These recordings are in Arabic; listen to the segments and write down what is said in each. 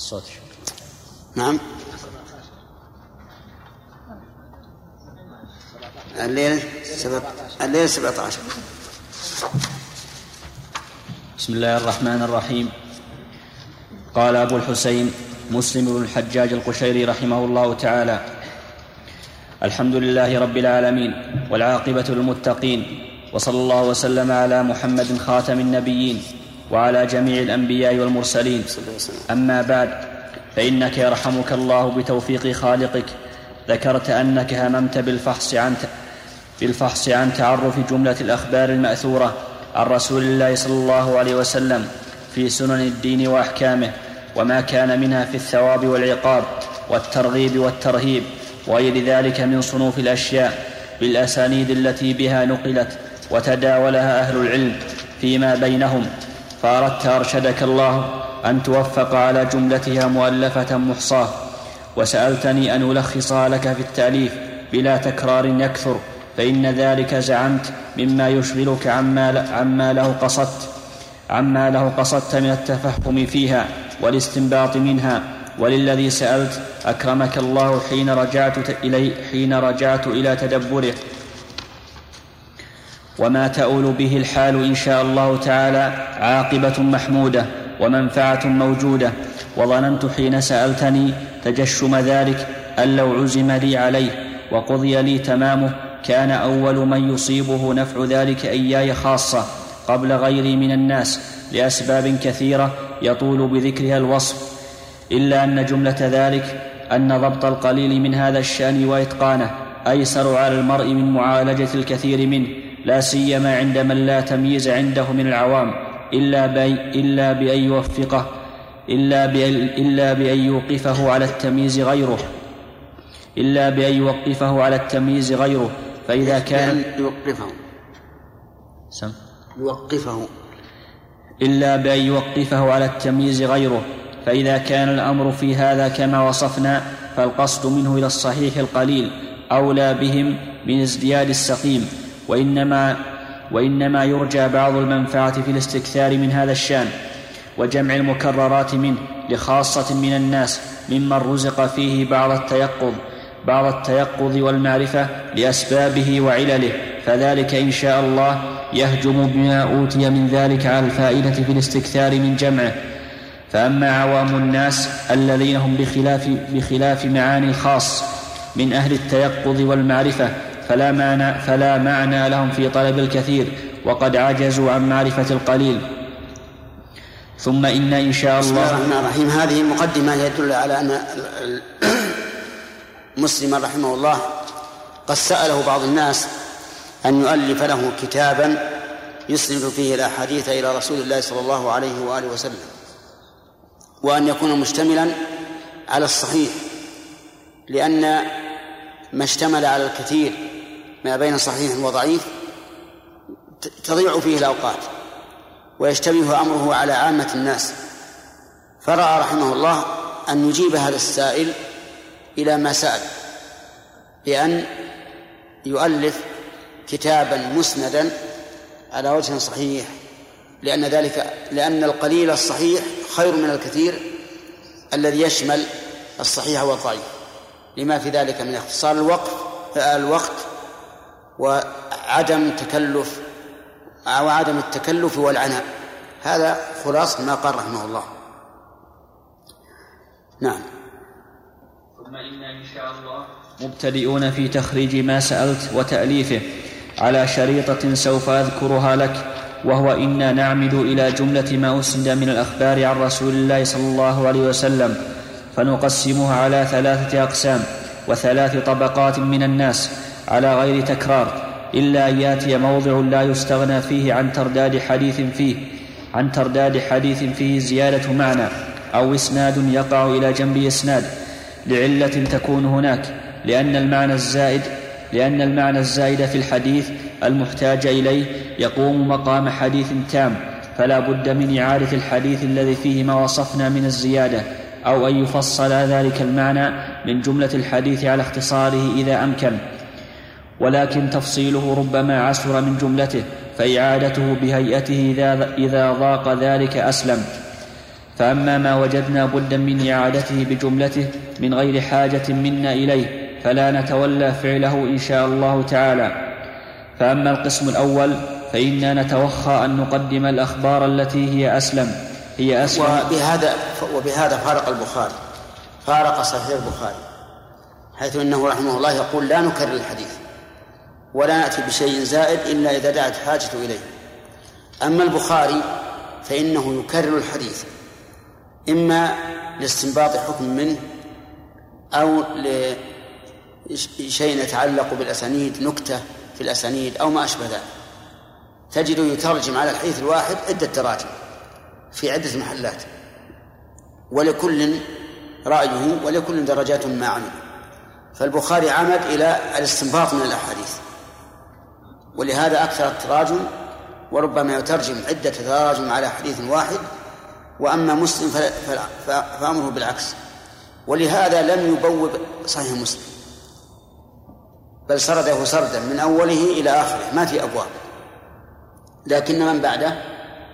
الصوت. نعم. الليل سبب الليل 17 بسم الله الرحمن الرحيم. قال أبو الحسين مسلم بن الحجاج القشيري رحمه الله تعالى الحمد لله رب العالمين والعاقبة للمتقين وصلى الله وسلم على محمد خاتم النبيين وعلى جميع الأنبياء والمرسلين. أما بعد فإنك يرحمك الله بتوفيق خالقك. ذكرت أنك هممت بالفحص عن بالفحص عن تعرف جملة الأخبار المأثورة عن رسول الله صلى الله عليه وسلم في سنن الدين وأحكامه وما كان منها في الثواب والعقاب والترغيب والترهيب وغير ذلك من صنوف الأشياء بالأسانيد التي بها نقلت وتداولها أهل العلم فيما بينهم. فأردت أرشدك الله أن توفق على جملتها مؤلفة محصاة وسألتني أن ألخصها لك في التأليف بلا تكرار يكثر فإن ذلك زعمت مما يشغلك عما, عما له قصدت عما له قصدت من التفهم فيها والاستنباط منها. وللذي سألت أكرمك الله حين رجعت إلي حين رجعت إلى تدبره. وما تؤول به الحال إن شاء الله تعالى عاقبة محمودة ومنفعة موجودة. وظننت حين سألتني تجشم ذلك أن لو عزم لي عليه وقضي لي تمامه كان أول من يصيبه نفع ذلك إياي خاصة قبل غيري من الناس لأسباب كثيرة يطول بذكرها الوصف. إلا أن جملة ذلك أن ضبط القليل من هذا الشأن وإتقانه أيسر على المرء من معالجة الكثير منه. لا سيما عند من لا تمييز عنده من العوام إلا, بي إلا بأن يوفقه إلا بأن, إلا بأن يوقفه على التمييز غيره. إلا بأن يوقفه على التمييز غيره. فإذا كان يوقفه. سم. يوقفه. إلا بأن يوقفه على التمييز غيره. فإذا كان الأمر في هذا كما وصفنا فالقصد منه إلى الصحيح القليل أولى بهم من ازدياد السقيم. وإنما وإنما يرجى بعض المنفعة في الاستكثار من هذا الشأن وجمع المكررات منه لخاصة من الناس ممن رزق فيه بعض التيقظ بعض التيقظ والمعرفة لأسبابه وعلله فذلك إن شاء الله يهجم بما أوتي من ذلك على الفائدة في الاستكثار من جمعه. فأما عوام الناس الذين هم بخلاف, بخلاف معاني الخاص من أهل التيقظ والمعرفة فلا معنى, فلا معنى لهم في طلب الكثير وقد عجزوا عن معرفة القليل. ثم إن إن شاء الله بسم الله الرحمن الرحيم. هذه المقدمة يدل على أن مسلما رحمه الله قد سأله بعض الناس أن يؤلف له كتابا يسند فيه الأحاديث إلى رسول الله صلى الله عليه وآله وسلم وأن يكون مشتملا على الصحيح لأن ما اشتمل على الكثير ما بين صحيح وضعيف تضيع فيه الأوقات ويشتبه أمره على عامة الناس. فرأى رحمه الله أن يجيب هذا السائل إلى ما سأل بأن يؤلف كتابا مسندا على وجه صحيح لأن ذلك لأن القليل الصحيح خير من الكثير الذي يشمل الصحيح والضعيف. لما في ذلك من اختصار الوقت الوقت وعدم تكلف وعدم التكلف والعناء. هذا خلاصة ما قال رحمه الله. نعم. ثم إنا إن شاء الله مبتدئون في تخريج ما سألت وتأليفه على شريطة سوف أذكرها لك وهو إنا نعمد إلى جملة ما أسند من الأخبار عن رسول الله صلى الله عليه وسلم فنقسمها على ثلاثة أقسام وثلاث طبقات من الناس. على غير تكرار إلا أن يأتي موضع لا يستغنى فيه عن ترداد حديث فيه عن ترداد حديث فيه زيادة معنى أو إسناد يقع إلى جنب إسناد. لعلة تكون هناك لأن المعنى الزائد لأن المعنى الزائد في الحديث المحتاج إليه يقوم مقام حديث تام فلا بد من إعادة الحديث الذي فيه ما وصفنا من الزيادة أو أن يفصل ذلك المعنى من جملة الحديث على اختصاره إذا أمكن. ولكن تفصيله ربما عسر من جملته فإعادته بهيئته إذا, ضاق ذلك أسلم. فأما ما وجدنا بدا من إعادته بجملته من غير حاجة منا إليه فلا نتولى فعله إن شاء الله تعالى. فأما القسم الأول فإنا نتوخى أن نقدم الأخبار التي هي أسلم. هي أسلم. وبهذا وبهذا فارق البخاري. فارق صحيح البخاري حيث إنه رحمه الله يقول لا نكرر الحديث. ولا نأتي بشيء زائد إلا إذا دعت حاجة إليه. أما البخاري فإنه يكرر الحديث إما لاستنباط حكم منه أو لشيء يتعلق بالأسانيد نكتة في الأسانيد أو ما أشبه ذلك. تجده يترجم على الحديث الواحد عدة تراجم في عدة محلات. ولكل رأيه ولكل درجات ما عمل فالبخاري عمد إلى الاستنباط من الأحاديث. ولهذا أكثر التراجم وربما يترجم عدة تراجم على حديث واحد وأما مسلم فأمره بالعكس. ولهذا لم يبوب صحيح مسلم. بل سرده سردا من أوله إلى آخره ما في أبواب. لكن من بعده؟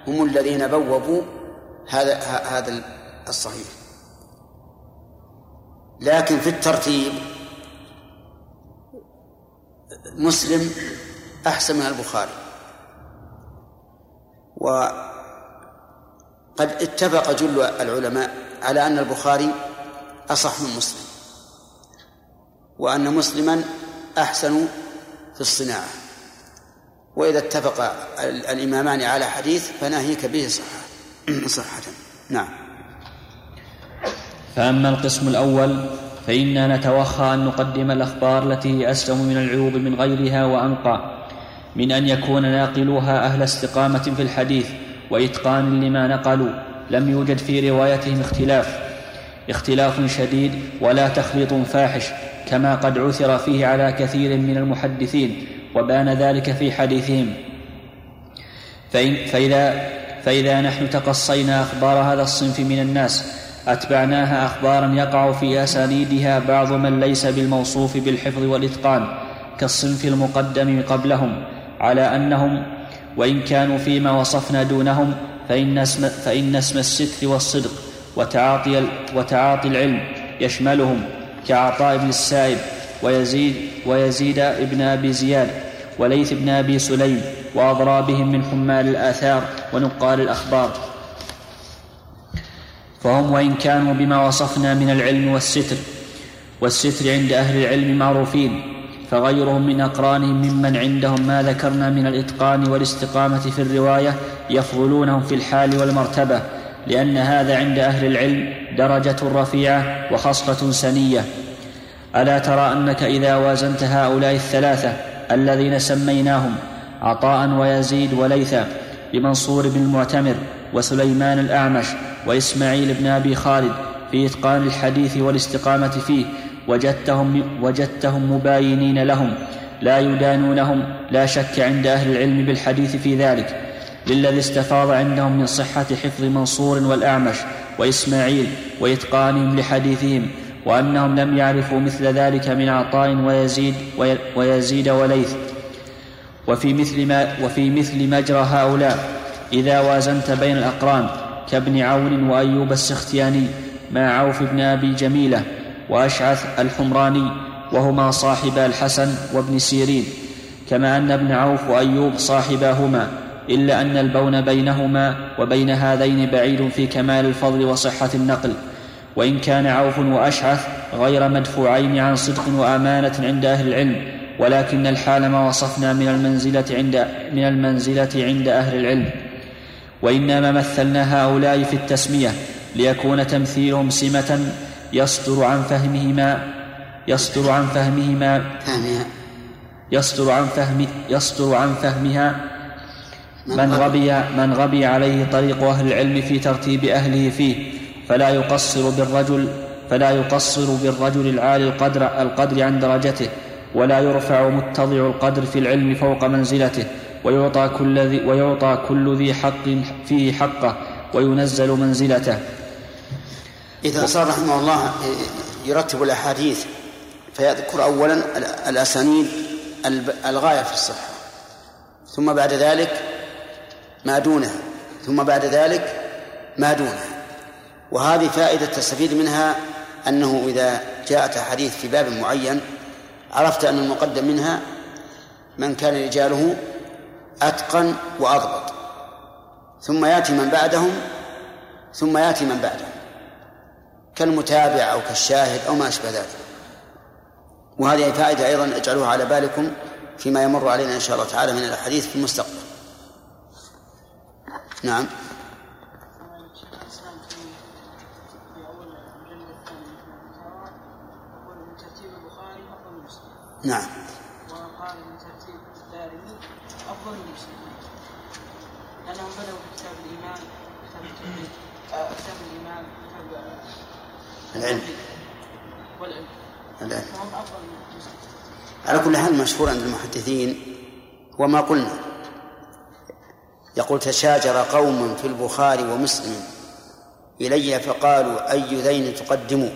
هم الذين بوبوا هذا هذا الصحيح. لكن في الترتيب مسلم أحسن من البخاري. وقد اتفق جل العلماء على أن البخاري أصح من مسلم وأن مسلما أحسن في الصناعة. وإذا اتفق الإمامان على حديث فناهيك به صحة صحة. نعم. فأما القسم الأول فإنا نتوخى أن نقدم الأخبار التي هي أسلم من العيوب من غيرها وأنقى. من أن يكون ناقلوها أهل استقامة في الحديث وإتقان لما نقلوا. لم يوجد في روايتهم اختلاف. اختلاف شديد ولا تخليط فاحش كما قد عثر فيه على كثير من المحدثين وبان ذلك في حديثهم. فإن فإذا, فإذا نحن تقصينا أخبار هذا الصنف من الناس أتبعناها أخبارا يقع في أسانيدها بعض من ليس بالموصوف بالحفظ والإتقان كالصنف المقدم قبلهم على أنهم وإن كانوا فيما وصفنا دونهم فإن اسم, فإن اسم الستر والصدق وتعاطي, وتعاطي العلم يشملهم كعطاء بن السائب ويزيد ويزيد ابن أبي زياد وليث بن أبي سليم واضرابهم من حمال الآثار ونقال الأخبار. فهم وإن كانوا بما وصفنا من العلم والستر والستر عند أهل العلم معروفين فغيرهم من أقرانهم ممن عندهم ما ذكرنا من الإتقان والاستقامة في الرواية يفضلونهم في الحال والمرتبة لأن هذا عند أهل العلم درجة رفيعة وخصلة سنية. ألا ترى أنك إذا وازنت هؤلاء الثلاثة الذين سميناهم عطاء ويزيد وليثا بمنصور بن المعتمر وسليمان الأعمش وإسماعيل بن أبي خالد في إتقان الحديث والاستقامة فيه وجدتهم, وجدتهم مباينين لهم لا يدانونهم لا شك عند أهل العلم بالحديث في ذلك للذي استفاض عندهم من صحة حفظ منصور والأعمش وإسماعيل وإتقانهم لحديثهم وأنهم لم يعرفوا مثل ذلك من عطاء ويزيد ويزيد وليث. وفي مثل ما وفي مثل مجرى هؤلاء إذا وازنت بين الأقران كابن عون وأيوب السختياني مع عوف بن أبي جميلة وأشعث الحمراني وهما صاحبا الحسن وابن سيرين كما أن ابن عوف وأيوب صاحباهما إلا أن البون بينهما وبين هذين بعيد في كمال الفضل وصحة النقل وإن كان عوف وأشعث غير مدفوعين عن صدق وأمانة عند أهل العلم ولكن الحال ما وصفنا من المنزلة عند من المنزلة عند أهل العلم. وإنما مثلنا هؤلاء في التسمية ليكون تمثيلهم سمة يصدر عن فهمهما يصدر عن فهمهما يصدر عن فهم يصدر عن فهمها. من غبي من غبي عليه طريق أهل العلم في ترتيب أهله فيه. فلا يقصر بالرجل فلا يقصر بالرجل العالي القدر القدر عن درجته. ولا يرفع متضع القدر في العلم فوق منزلته. ويعطى كل ذي, ويعطى كل ذي حق فيه حقه. وينزل منزلته. إذا صار رحمه الله يرتب الأحاديث فيذكر أولا الأسانيد الغاية في الصحة ثم بعد ذلك ما دونها ثم بعد ذلك ما دونها وهذه فائدة تستفيد منها أنه إذا جاءت حديث في باب معين عرفت أن المقدم منها من كان رجاله أتقن وأضبط. ثم يأتي من بعدهم ثم يأتي من بعدهم. كالمتابع أو كالشاهد أو ما أشبه ذلك. وهذه فائدة أيضا اجعلوها على بالكم فيما يمر علينا إن شاء الله تعالى من الأحاديث في المستقبل. نعم. نعم. وقال من ترتيب الدارمي أفضل من مسلم لانهم بداوا بكتاب الإيمان كتاب الإيمان كتاب العلم. والعلم. العلم. على كل حال مشهور عند المحدثين هو ما قلنا. يقول تشاجر قوم في البخاري ومسلم إلي فقالوا أي ذين تقدموا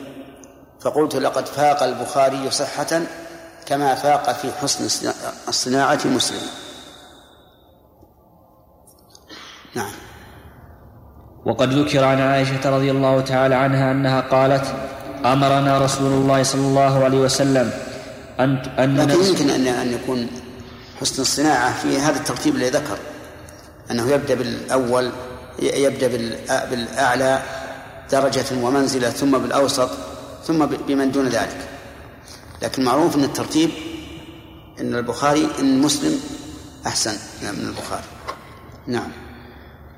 فقلت لقد فاق البخاري صحة كما فاق في حسن الصناعة مسلم. نعم. وقد ذكر عن عائشة رضي الله تعالى عنها أنها قالت أمرنا رسول الله صلى الله عليه وسلم أن أن لكن يمكن أن أن يكون حسن الصناعة في هذا الترتيب الذي ذكر أنه يبدأ بالأول يبدأ بالأعلى درجة ومنزلة ثم بالأوسط ثم بمن دون ذلك. لكن معروف أن الترتيب أن البخاري أن مسلم أحسن من البخاري. نعم.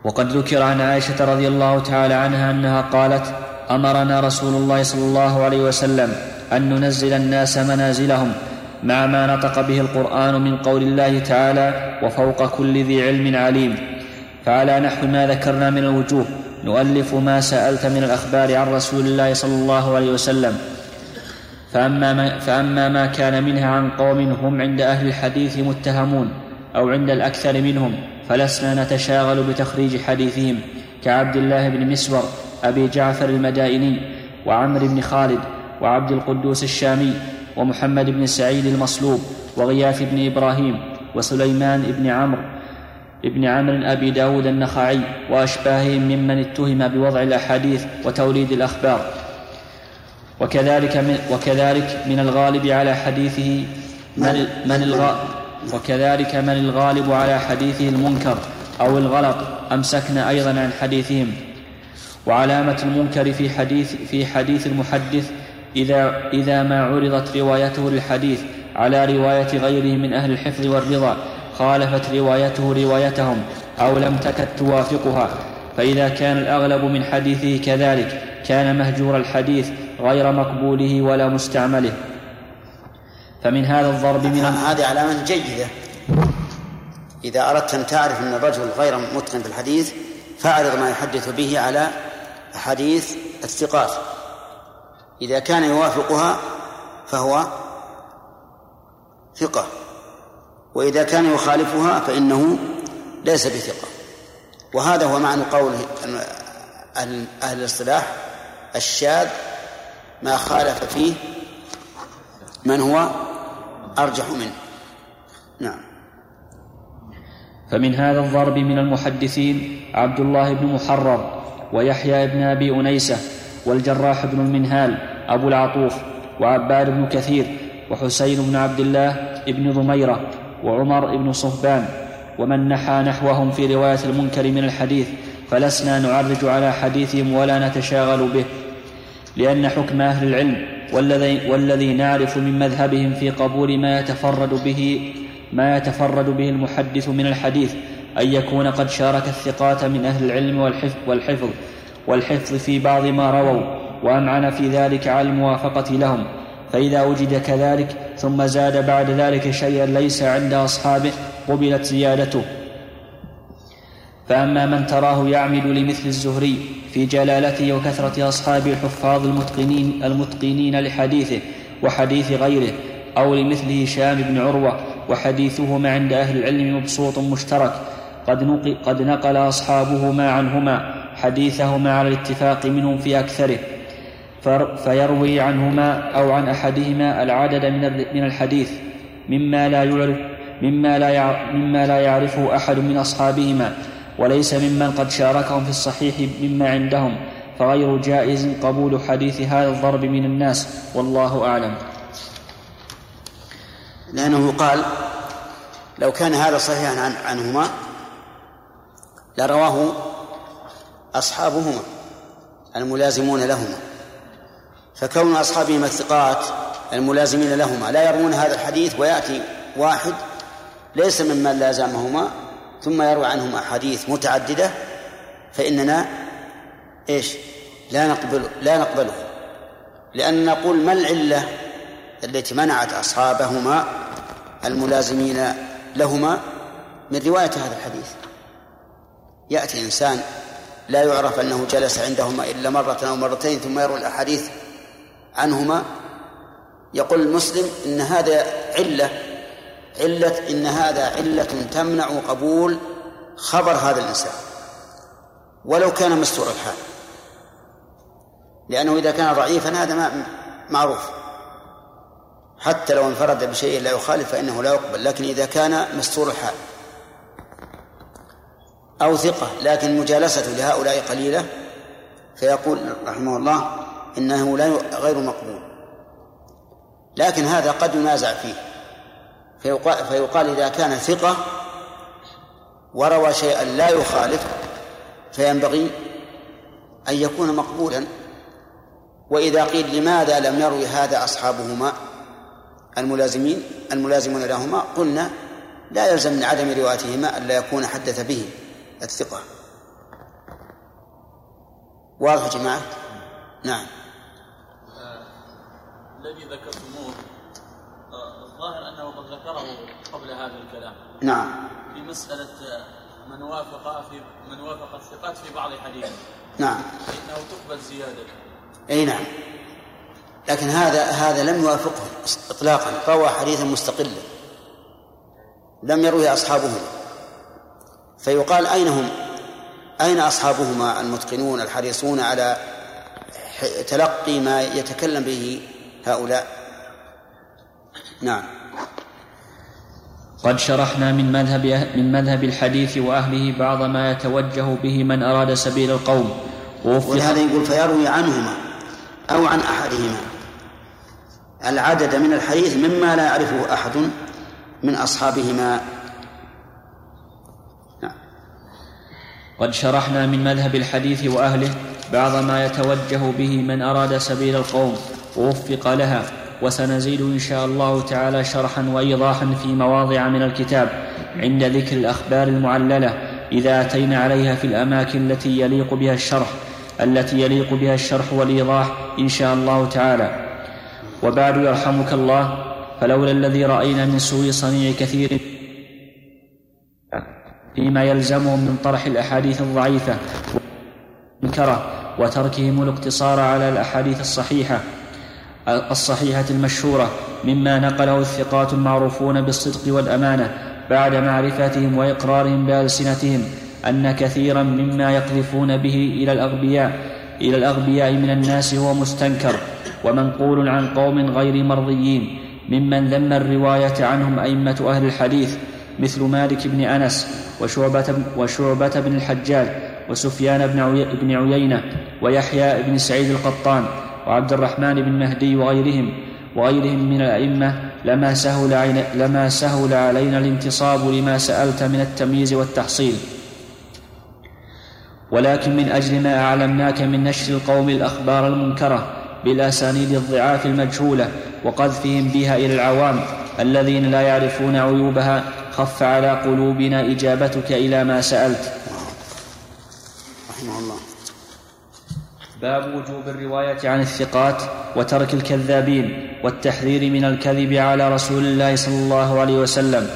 وقد ذكر عن عائشة رضي الله تعالى عنها أنها قالت أمرنا رسول الله صلى الله عليه وسلم أن ننزل الناس منازلهم مع ما نطق به القرآن من قول الله تعالى وفوق كل ذي علم عليم. فعلى نحو ما ذكرنا من الوجوه نؤلف ما سألت من الأخبار عن رسول الله صلى الله عليه وسلم. فأما ما, فأما ما كان منها عن قوم هم عند أهل الحديث متهمون أو عند الأكثر منهم. فلسنا نتشاغل بتخريج حديثهم كعبد الله بن مسور أبي جعفر المدائني وعمر بن خالد وعبد القدوس الشامي ومحمد بن سعيد المصلوب وغياث بن إبراهيم وسليمان بن عمرو بن عمرو أبي داود النخعي وأشباههم ممن اتهم بوضع الأحاديث وتوليد الأخبار. وكذلك من, وكذلك من الغالب على حديثه من, من الغ وكذلك من الغالب على حديثه المنكر أو الغلط أمسكنا أيضا عن حديثهم. وعلامة المنكر في حديث في حديث المحدث إذا إذا ما عرضت روايته للحديث على رواية غيره من أهل الحفظ والرضا خالفت روايته روايتهم أو لم تكد توافقها فإذا كان الأغلب من حديثه كذلك كان مهجور الحديث غير مقبوله ولا مستعمله. فمن هذا الضرب من هذه علامة جيدة. إذا أردت أن تعرف أن الرجل غير متقن في الحديث فأعرض ما يحدث به على حديث الثقات. إذا كان يوافقها فهو ثقة. وإذا كان يخالفها فإنه ليس بثقة. وهذا هو معنى قول أهل الاصطلاح الشاذ ما خالف فيه من هو أرجح منه. نعم. فمن هذا الضرب من المحدثين عبد الله بن محرر ويحيى بن أبي أنيسة والجراح بن المنهال أبو العطوف وعباد بن كثير وحسين بن عبد الله بن ضميرة وعمر بن صهبان ومن نحى نحوهم في رواية المنكر من الحديث فلسنا نعرج على حديثهم ولا نتشاغل به لأن حكم أهل العلم والذي, والذي نعرف من مذهبهم في قبول ما يتفرد به ما يتفرد به المحدث من الحديث أن يكون قد شارك الثقات من أهل العلم والحفظ, والحفظ والحفظ في بعض ما رووا وأمعن في ذلك على الموافقة لهم. فإذا وجد كذلك ثم زاد بعد ذلك شيئا ليس عند أصحابه قبلت زيادته. فأما من تراه يعمل لمثل الزهري في جلالته وكثرة أصحابه الحفاظ المتقنين المتقنين لحديثه وحديث غيره أو لمثل هشام بن عروة وحديثهما عند أهل العلم مبسوط مشترك قد نقل, قد نقل أصحابهما عنهما حديثهما على الاتفاق منهم في أكثره فيروي عنهما أو عن أحدهما العدد من الحديث مما لا يعرف مما لا مما لا يعرفه أحد من أصحابهما. وليس ممن قد شاركهم في الصحيح مما عندهم فغير جائز قبول حديث هذا الضرب من الناس والله أعلم. لأنه قال لو كان هذا صحيحا عن عنهما لرواه أصحابهما الملازمون لهما. فكون أصحابهما الثقات الملازمين لهما لا يروون هذا الحديث ويأتي واحد ليس ممن لازمهما ثم يروي عنهما أحاديث متعددة فإننا إيش؟ لا نقبل لا نقبله لأن نقول ما العلة التي منعت أصحابهما الملازمين لهما؟ من رواية هذا الحديث. يأتي إنسان لا يعرف أنه جلس عندهما إلا مرة أو مرتين ثم يروي الأحاديث عنهما يقول المسلم إن هذا علة علة إن هذا علة تمنع قبول خبر هذا الإنسان. ولو كان مستور الحال. لأنه إذا كان ضعيفا هذا ما معروف. حتى لو انفرد بشيء لا يخالف فإنه لا يقبل. لكن إذا كان مستور الحال. أو ثقة لكن مجالسته لهؤلاء قليلة فيقول رحمه الله إنه لا غير مقبول. لكن هذا قد ينازع فيه. فيقال, فيقال إذا كان ثقة وروى شيئا لا يخالف فينبغي أن يكون مقبولا. وإذا قيل لماذا لم يروي هذا أصحابهما الملازمين الملازمون لهما قلنا لا يلزم من عدم روايتهما ألا يكون حدث به الثقة. واضح يا جماعة؟ نعم. الذي ذكرتموه آه، الظاهر أنه قد ذكره قبل هذا الكلام. نعم. في مسألة من وافق في من وافق الثقات في بعض حديثه. نعم. فإنه تقبل زيادة. أي نعم. لكن هذا هذا لم يوافقه إطلاقا روى حديثا مستقلا. لم يروه أصحابهما فيقال أين هم؟ أين أصحابهما المتقنون الحريصون على تلقي ما يتكلم به هؤلاء؟ نعم. قد شرحنا من مذهب من مذهب الحديث وأهله بعض ما يتوجه به من أراد سبيل القوم. ولهذا يقول فيروي عنهما أو عن أحدهما. العدد من الحديث مما لا يعرفه أحد من أصحابهما. نعم. قد شرحنا من مذهب الحديث وأهله بعض ما يتوجه به من أراد سبيل القوم. ووفق لها. وسنزيد إن شاء الله تعالى شرحا وإيضاحا في مواضع من الكتاب عند ذكر الأخبار المعللة إذا أتينا عليها في الأماكن التي يليق بها الشرح التي يليق بها الشرح والإيضاح إن شاء الله تعالى. وبعد يرحمك الله فلولا الذي رأينا من سوء صنيع كثير فيما يلزمهم من طرح الأحاديث الضعيفة والمنكره وتركهم الاقتصار على الأحاديث الصحيحة الصحيحة المشهورة مما نقله الثقات المعروفون بالصدق والأمانة بعد معرفتهم وإقرارهم بألسنتهم أن كثيرا مما يقذفون به إلى الأغبياء إلى الأغبياء من الناس هو مستنكر ومنقول عن قوم غير مرضيين ممن ذم الرواية عنهم أئمة أهل الحديث مثل مالك بن أنس وشعبة, وشعبة بن الحجاج وسفيان بن عيينة ويحيى بن سعيد القطان وعبد الرحمن بن مهدي وغيرهم وغيرهم من الأئمة لما سهل, لما سهل علينا الانتصاب لما سألت من التمييز والتحصيل. ولكن من أجل ما أعلمناك من نشر القوم الأخبار المنكرة بالأسانيد الضعاف المجهولة وقذفهم بها إلى العوام الذين لا يعرفون عيوبها خف على قلوبنا إجابتك إلى ما سألت رحمه الله باب وجوب الرواية عن الثقات وترك الكذابين والتحذير من الكذب على رسول الله صلى الله عليه وسلم.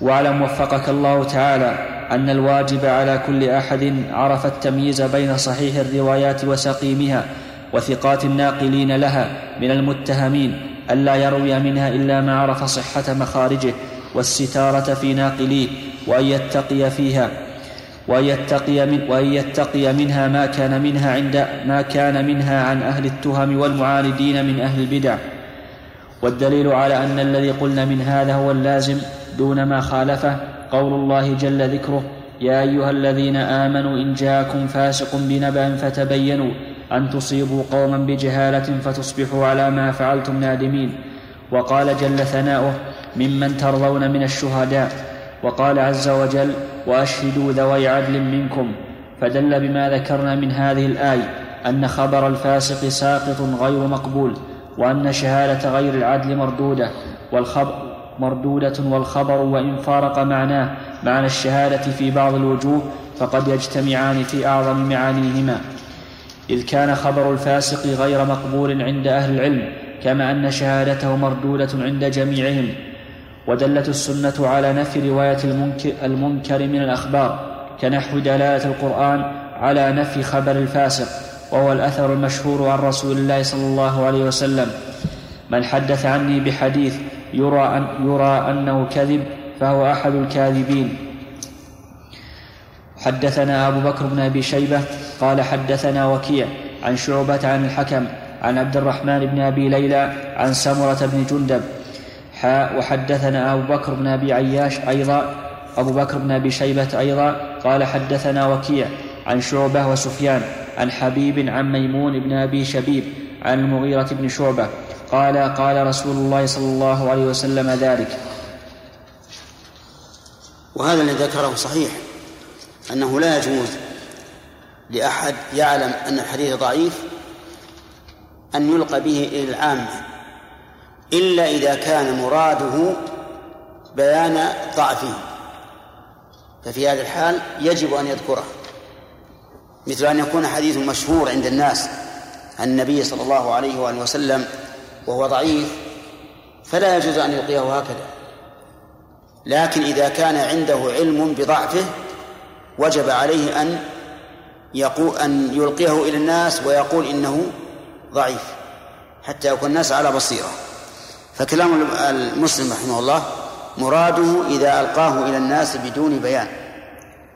واعلم وفقك الله تعالى أن الواجب على كل أحد عرف التمييز بين صحيح الروايات وسقيمها وثقات الناقلين لها من المتهمين الا يروي منها إلا ما عرف صحة مخارجه والستارة في ناقليه وأن يتقي فيها وأن يتقي, من وأن يتقي منها ما كان منها عند ما كان منها عن أهل التهم والمعاندين من أهل البدع. والدليل على أن الذي قلنا من هذا هو اللازم دون ما خالفه قول الله جل ذكره يا أيها الذين آمنوا إن جاءكم فاسق بنبأ فتبينوا أن تصيبوا قوما بجهالة فتصبحوا على ما فعلتم نادمين. وقال جل ثناؤه ممن ترضون من الشهداء. وقال عز وجل وأشهدوا ذوي عدل منكم فدل بما ذكرنا من هذه الايه أن خبر الفاسق ساقط غير مقبول وأن شهادة غير العدل مردودة والخبر مردودة والخبر وإن فارق معناه معنى الشهادة في بعض الوجوه فقد يجتمعان في أعظم معانيهما. إذ كان خبر الفاسق غير مقبول عند أهل العلم كما أن شهادته مردودة عند جميعهم. ودلت السنة على نفي رواية المنكر, المنكر من الأخبار كنحو دلالة القرآن على نفي خبر الفاسق وهو الأثر المشهور عن رسول الله صلى الله عليه وسلم. من حدث عني بحديث يرى, أن يرى أنه كذب فهو أحد الكاذبين. حدثنا أبو بكر بن أبي شيبة قال حدثنا وكيع عن شعبة عن الحكم عن عبد الرحمن بن أبي ليلى عن سمرة بن جندب حاء وحدثنا أبو بكر بن أبي عياش أيضا أبو بكر بن أبي شيبة أيضا قال حدثنا وكيع عن شعبة وسفيان عن حبيب عن ميمون بن أبي شبيب عن المغيرة بن شعبة قال قال رسول الله صلى الله عليه وسلم ذلك. وهذا الذي ذكره صحيح أنه لا يجوز لأحد يعلم أن الحديث ضعيف أن يلقى به إلى العامة. إلا إذا كان مراده بيان ضعفه. ففي هذا الحال يجب أن يذكره. مثل أن يكون حديث مشهور عند الناس عن النبي صلى الله عليه وآله وسلم وهو ضعيف فلا يجوز أن يلقيه هكذا. لكن إذا كان عنده علم بضعفه وجب عليه أن يقول أن يلقيه إلى الناس ويقول إنه ضعيف حتى يكون الناس على بصيرة. فكلام المسلم رحمه الله مراده إذا ألقاه إلى الناس بدون بيان.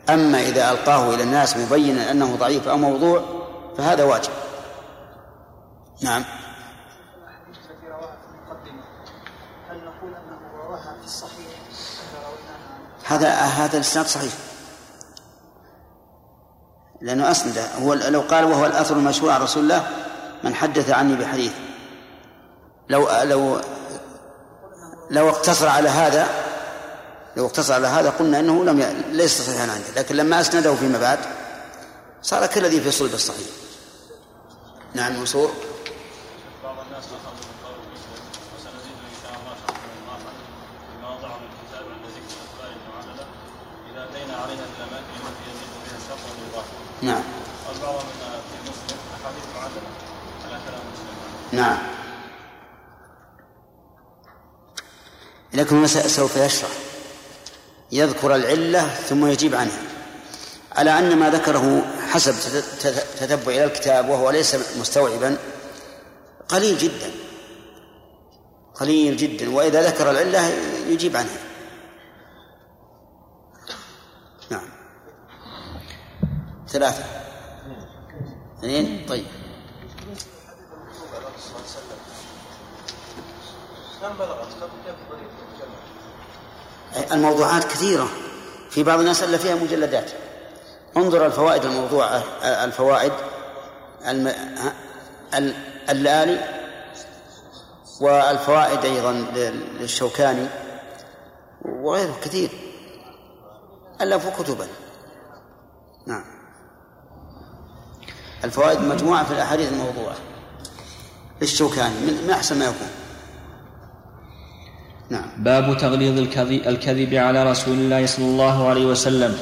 أما إذا ألقاه إلى الناس مبينا أنه ضعيف أو موضوع فهذا واجب. نعم. هذا هذا الإسناد صحيح. لأنه أسند. هو لو قال وهو الأثر المشهور عن رسول الله من حدث عني بحديث. لو لو لو اقتصر على هذا لو اقتصر على هذا قلنا إنه لم ي... ليس صحيحا عنده لكن لما أسنده فيما بعد صار كالذي في صلب الصحيح. نعم منصور. نعم. والبعض من في مسلم أحاديث على كلام مسلم؟ نعم. لكن سوف يشرح. يذكر العلة ثم يجيب عنها. على أن ما ذكره حسب تتبع إلى الكتاب وهو ليس مستوعبا قليل جدا. قليل جدا. وإذا ذكر العلة يجيب عنها. نعم. ثلاثة. اثنين. طيب. الموضوعات كثيرة. في بعض الناس ألا فيها مجلدات. انظر الفوائد الموضوعة الفوائد اللالي والفوائد أيضا للشوكاني وغيره كثير. ألفوا كتبا. نعم. الفوائد مجموعة في الأحاديث الموضوعة. للشوكاني من أحسن ما يكون. نعم. باب تغليظ الكذب على رسول الله صلى الله عليه وسلم.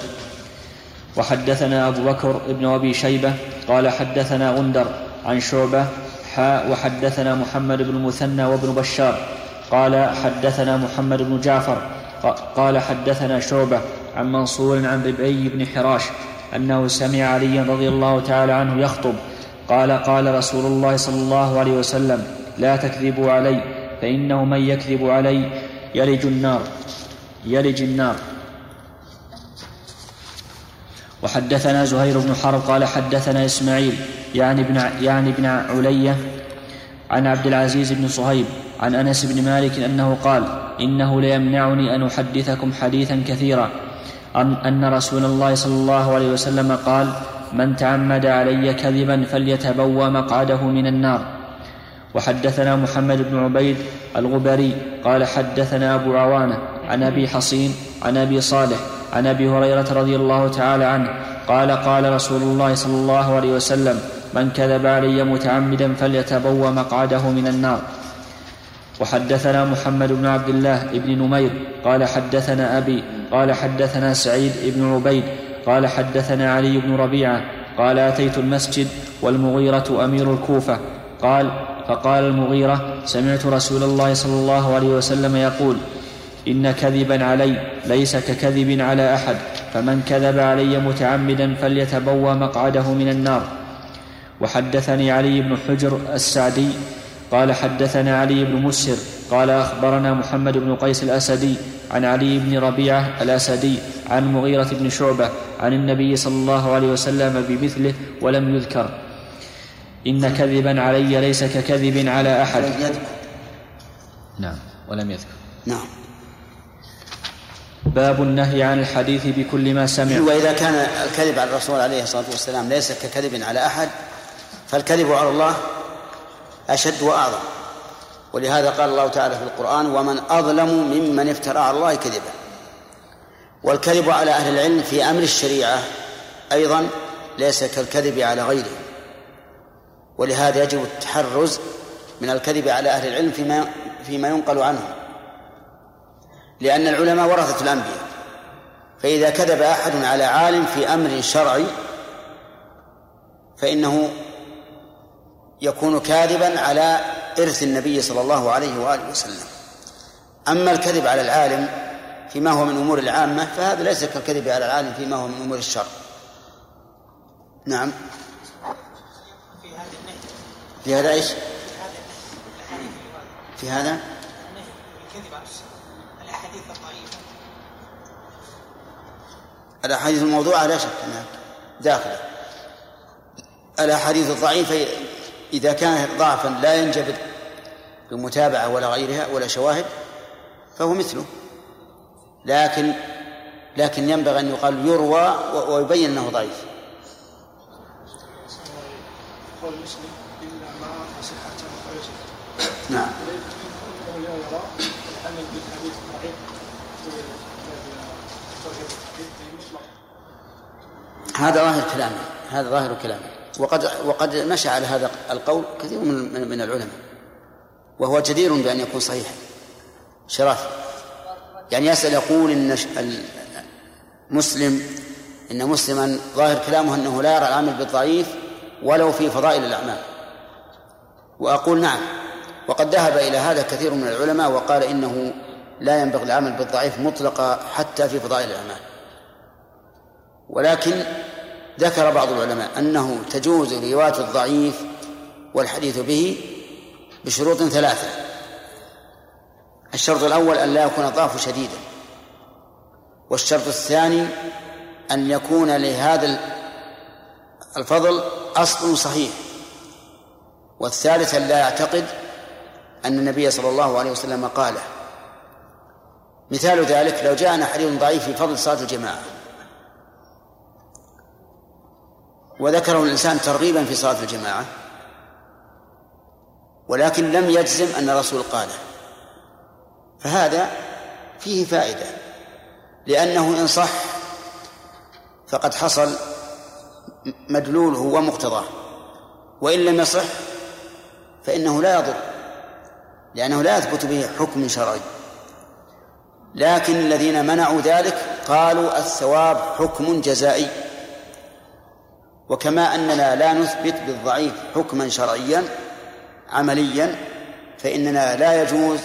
وحدثنا أبو بكر ابن أبي شيبة قال حدثنا غندر عن شعبة حاء وحدثنا محمد بن المثنى وابن بشار قال حدثنا محمد بن جعفر قال حدثنا شعبة عن منصور عن ربعي بن حراش أنه سمع عليا رضي الله تعالى عنه يخطب قال قال رسول الله صلى الله عليه وسلم لا تكذبوا علي فإنه من يكذب علي يلج النار يلج النار. وحدثنا زهير بن حرب قال حدثنا إسماعيل يعني ابن يعني ابن علية عن عبد العزيز بن صهيب عن أنس بن مالك أنه قال إنه ليمنعني أن أحدثكم حديثا كثيرا أن, رسول الله صلى الله عليه وسلم قال من تعمد علي كذبا فليتبوى مقعده من النار. وحدثنا محمد بن عبيد الغبري قال حدثنا أبو عوانة عن أبي حصين عن أبي صالح عن أبي هريرة رضي الله تعالى عنه قال قال رسول الله صلى الله عليه وسلم من كذب علي متعمدا فليتبوى مقعده من النار. وحدثنا محمد بن عبد الله بن نمير قال حدثنا أبي قال حدثنا سعيد بن عبيد قال حدثنا علي بن ربيعة قال أتيت المسجد والمغيرة أمير الكوفة قال فقال المغيرة سمعت رسول الله صلى الله عليه وسلم يقول إن كذبا علي ليس ككذب على أحد فمن كذب علي متعمدا فليتبوى مقعده من النار. وحدثني علي بن حجر السعدي قال حدثنا علي بن مسهر قال أخبرنا محمد بن قيس الأسدي عن علي بن ربيعة الأسدي عن مغيرة بن شعبة عن النبي صلى الله عليه وسلم بمثله ولم يذكر. إن كذبا علي ليس ككذب على أحد. نعم ولم يذكر. نعم. باب النهي عن الحديث بكل ما سمع. وإذا كان الكذب على الرسول عليه الصلاة والسلام ليس ككذب على أحد فالكذب على الله أشد وأعظم. ولهذا قال الله تعالى في القرآن ومن أظلم ممن افترى على الله كذبا. والكذب على أهل العلم في أمر الشريعة أيضا ليس كالكذب على غيره. ولهذا يجب التحرز من الكذب على أهل العلم فيما فيما ينقل عنهم. لأن العلماء ورثة الأنبياء. فإذا كذب أحد على عالم في أمر شرعي فإنه يكون كاذبا على إرث النبي صلى الله عليه وآله وسلم. أما الكذب على العالم فيما هو من أمور العامة فهذا ليس كالكذب على العالم فيما هو من أمور الشر نعم. في هذا إيش؟ في هذا؟ الأحاديث الموضوعة لا شك أنها داخلة. الأحاديث الضعيفة إذا كانت ضعفا لا ينجبر بمتابعة ولا غيرها ولا شواهد فهو مثله. لكن لكن ينبغي أن يقال يروى ويبين أنه ضعيف. نعم. هذا ظاهر كلامه هذا ظاهر كلامه. وقد وقد مشى على هذا القول كثير من من العلماء. وهو جدير بأن يكون صحيحا. شرف يعني يسأل يقول إن مسلم إن مسلما ظاهر كلامه أنه لا يرى العمل بالضعيف ولو في فضائل الأعمال. وأقول نعم. وقد ذهب إلى هذا كثير من العلماء وقال إنه لا ينبغي العمل بالضعيف مطلقا حتى في فضائل الأعمال. ولكن ذكر بعض العلماء أنه تجوز رواية الضعيف والحديث به بشروط ثلاثة. الشرط الأول أن لا يكون الضعف شديدا والشرط الثاني أن يكون لهذا الفضل أصل صحيح والثالث أن لا يعتقد أن النبي صلى الله عليه وسلم قاله مثال ذلك لو جاءنا حديث ضعيف في فضل صلاة الجماعة. وذكره الإنسان ترغيبا في صلاة الجماعة ولكن لم يجزم أن الرسول قاله. فهذا فيه فائدة لأنه إن صح فقد حصل مدلوله ومقتضاه. وإن لم يصح فإنه لا يضر. لأنه لا يثبت به حكم شرعي. لكن الذين منعوا ذلك قالوا الثواب حكم جزائي. وكما أننا لا نثبت بالضعيف حكما شرعيا عمليا فإننا لا يجوز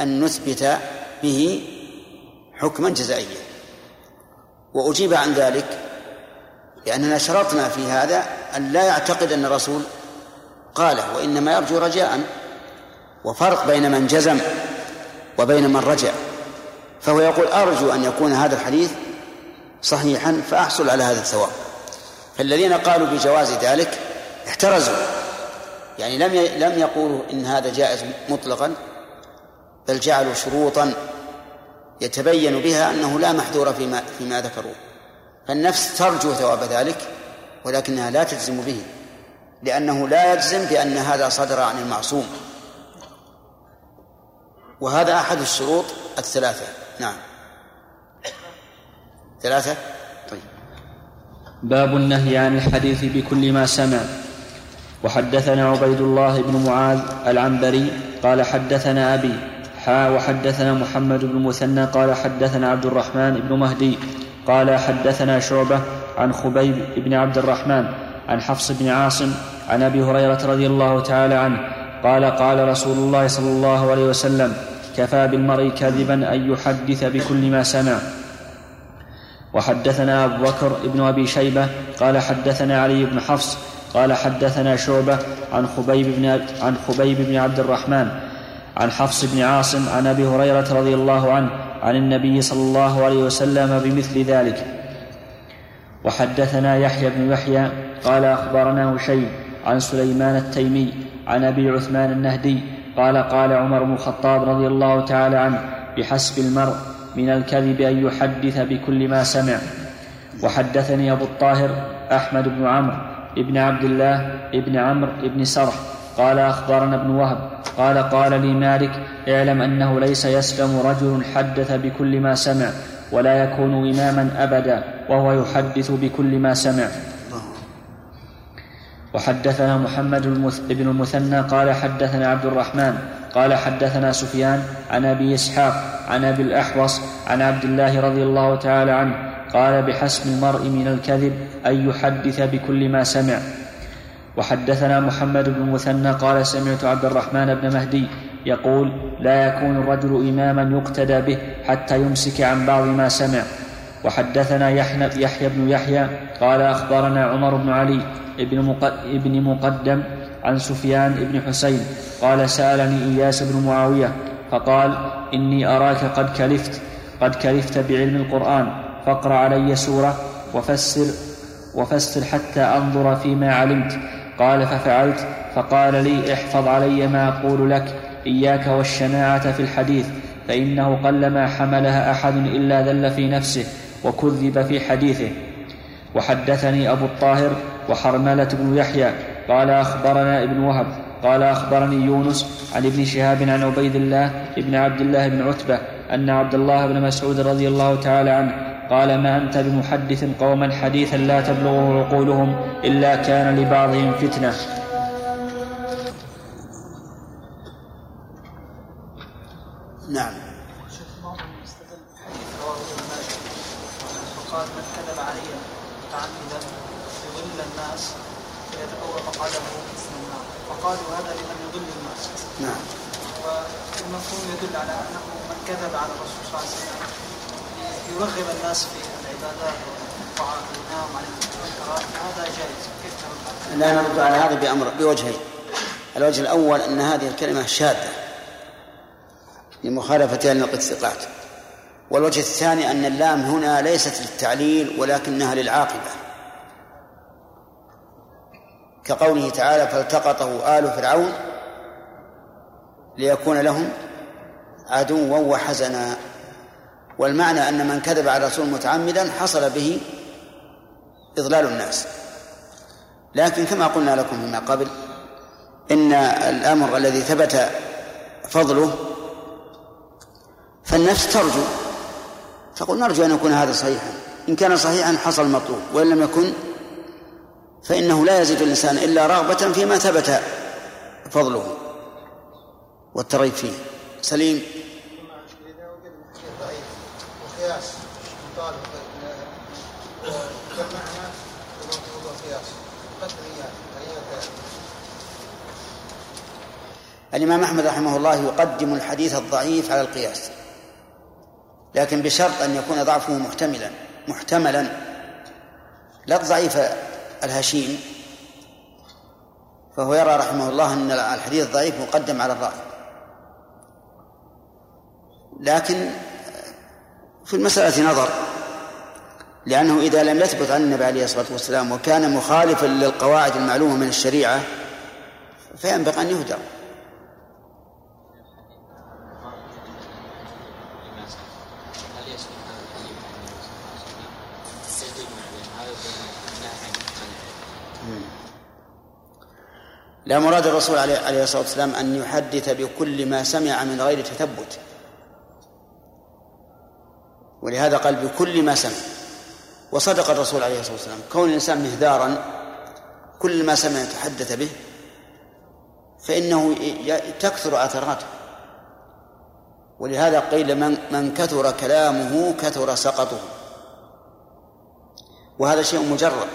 أن نثبت به حكما جزائيا. وأجيب عن ذلك لأننا شرطنا في هذا أن لا يعتقد أن الرسول قاله وإنما يرجو رجاء. وفرق بين من جزم وبين من رجع. فهو يقول أرجو أن يكون هذا الحديث صحيحا فأحصل على هذا الثواب. فالذين قالوا بجواز ذلك احترزوا. يعني لم لم يقولوا إن هذا جائز مطلقا بل جعلوا شروطا يتبين بها أنه لا محذور فيما, فيما ذكروه. فالنفس ترجو ثواب ذلك ولكنها لا تجزم به لأنه لا يجزم بأن هذا صدر عن المعصوم. وهذا أحد الشروط الثلاثة. نعم. ثلاثة؟ طيب. باب النهي عن الحديث بكل ما سمع. وحدثنا عبيد الله بن معاذ العنبري قال حدثنا أبي حا وحدثنا محمد بن مثنى قال حدثنا عبد الرحمن بن مهدي قال حدثنا شعبة عن خبيب بن عبد الرحمن عن حفص بن عاصم عن أبي هريرة رضي الله تعالى عنه قال قال رسول الله صلى الله عليه وسلم كفى بالمرء كذبا أن يحدث بكل ما سمع. وحدثنا أبو بكر بن أبي شيبة قال حدثنا علي بن حفص قال حدثنا شعبة عن خبيب بن عن خبيب بن عبد الرحمن عن حفص بن عاصم عن أبي هريرة رضي الله عنه عن النبي صلى الله عليه وسلم بمثل ذلك. وحدثنا يحيى بن يحيى قال أخبرنا هشيم عن سليمان التيمي عن أبي عثمان النهدي قال قال عمر بن الخطاب رضي الله تعالى عنه بحسب المرء من الكذب أن يحدث بكل ما سمع. وحدثني أبو الطاهر أحمد بن عمرو ابن عبد الله ابن عمرو ابن سرح قال أخبرنا ابن وهب قال قال لي مالك اعلم أنه ليس يسلم رجل حدث بكل ما سمع ولا يكون إماما أبدا وهو يحدث بكل ما سمع. وحدثنا محمد بن المثنى قال حدثنا عبد الرحمن قال حدثنا سفيان عن أبي إسحاق عن أبي الأحوص عن عبد الله رضي الله تعالى عنه قال بحسب المرء من الكذب أن يحدث بكل ما سمع. وحدثنا محمد بن المثنى قال سمعت عبد الرحمن بن مهدي يقول لا يكون الرجل إماما يقتدى به حتى يمسك عن بعض ما سمع. وحدثنا يحيى بن يحيى قال أخبرنا عمر بن علي ابن مقدم عن سفيان بن حسين قال سألني إياس بن معاوية فقال إني أراك قد كلفت قد كلفت بعلم القرآن فاقرأ علي سورة وفسر وفسر حتى أنظر فيما علمت قال ففعلت فقال لي احفظ علي ما أقول لك إياك والشناعة في الحديث فإنه قلما حملها أحد إلا ذل في نفسه وكذب في حديثه. وحدثني أبو الطاهر وحرملة بن يحيى قال أخبرنا ابن وهب قال أخبرني يونس عن ابن شهاب عن عبيد الله بن عبد الله بن عتبة أن عبد الله بن مسعود رضي الله تعالى عنه قال ما أنت بمحدث قوما حديثا لا تبلغه عقولهم إلا كان لبعضهم فتنة نعم قال من كذب علي متعمدا يضل الناس فيتبوأ مقعده من النار وقالوا هذا لمن يضل الناس نعم والمفهوم يدل على أنه من كذب على الرسول صلى الله عليه وسلم يرغب الناس في العبادات وينهاهم عن المنكرات هذا جائز. كيف ترد؟ لا نرد على هذا بأمر بوجهين. الوجه الأول أن هذه الكلمة شاذة لمخالفتها لنقد الثقات والوجه الثاني أن اللام هنا ليست للتعليل ولكنها للعاقبة. كقوله تعالى فالتقطه آل فرعون ليكون لهم عدوا وحزنا. والمعنى أن من كذب على الرسول متعمدا حصل به إضلال الناس. لكن كما قلنا لكم فيما قبل إن الأمر الذي ثبت فضله فالنفس ترجو. تقول نرجو أن يكون هذا صحيحا. إن كان صحيحا حصل المطلوب وإن لم يكن فإنه لا يزيد الإنسان إلا رغبة فيما ثبت فضله والترغيب فيه. سليم. الإمام أحمد رحمه الله يقدم الحديث الضعيف على القياس لكن بشرط أن يكون ضعفه محتملا محتملا. لا الضعيف الهشيم فهو يرى رحمه الله أن الحديث الضعيف مقدم على الضعيف لكن في المسألة نظر لأنه إذا لم يثبت عن النبي عليه الصلاة والسلام وكان مخالفا للقواعد المعلومة من الشريعة فينبغي أن يهدر. لا مراد الرسول عليه الصلاة والسلام أن يحدث بكل ما سمع من غير تثبت. ولهذا قال بكل ما سمع. وصدق الرسول عليه الصلاة والسلام. كون الإنسان مهذارا كل ما سمع يتحدث به فإنه تكثر أثراته ولهذا قيل من من كثر كلامه كثر سقطه. وهذا شيء مجرد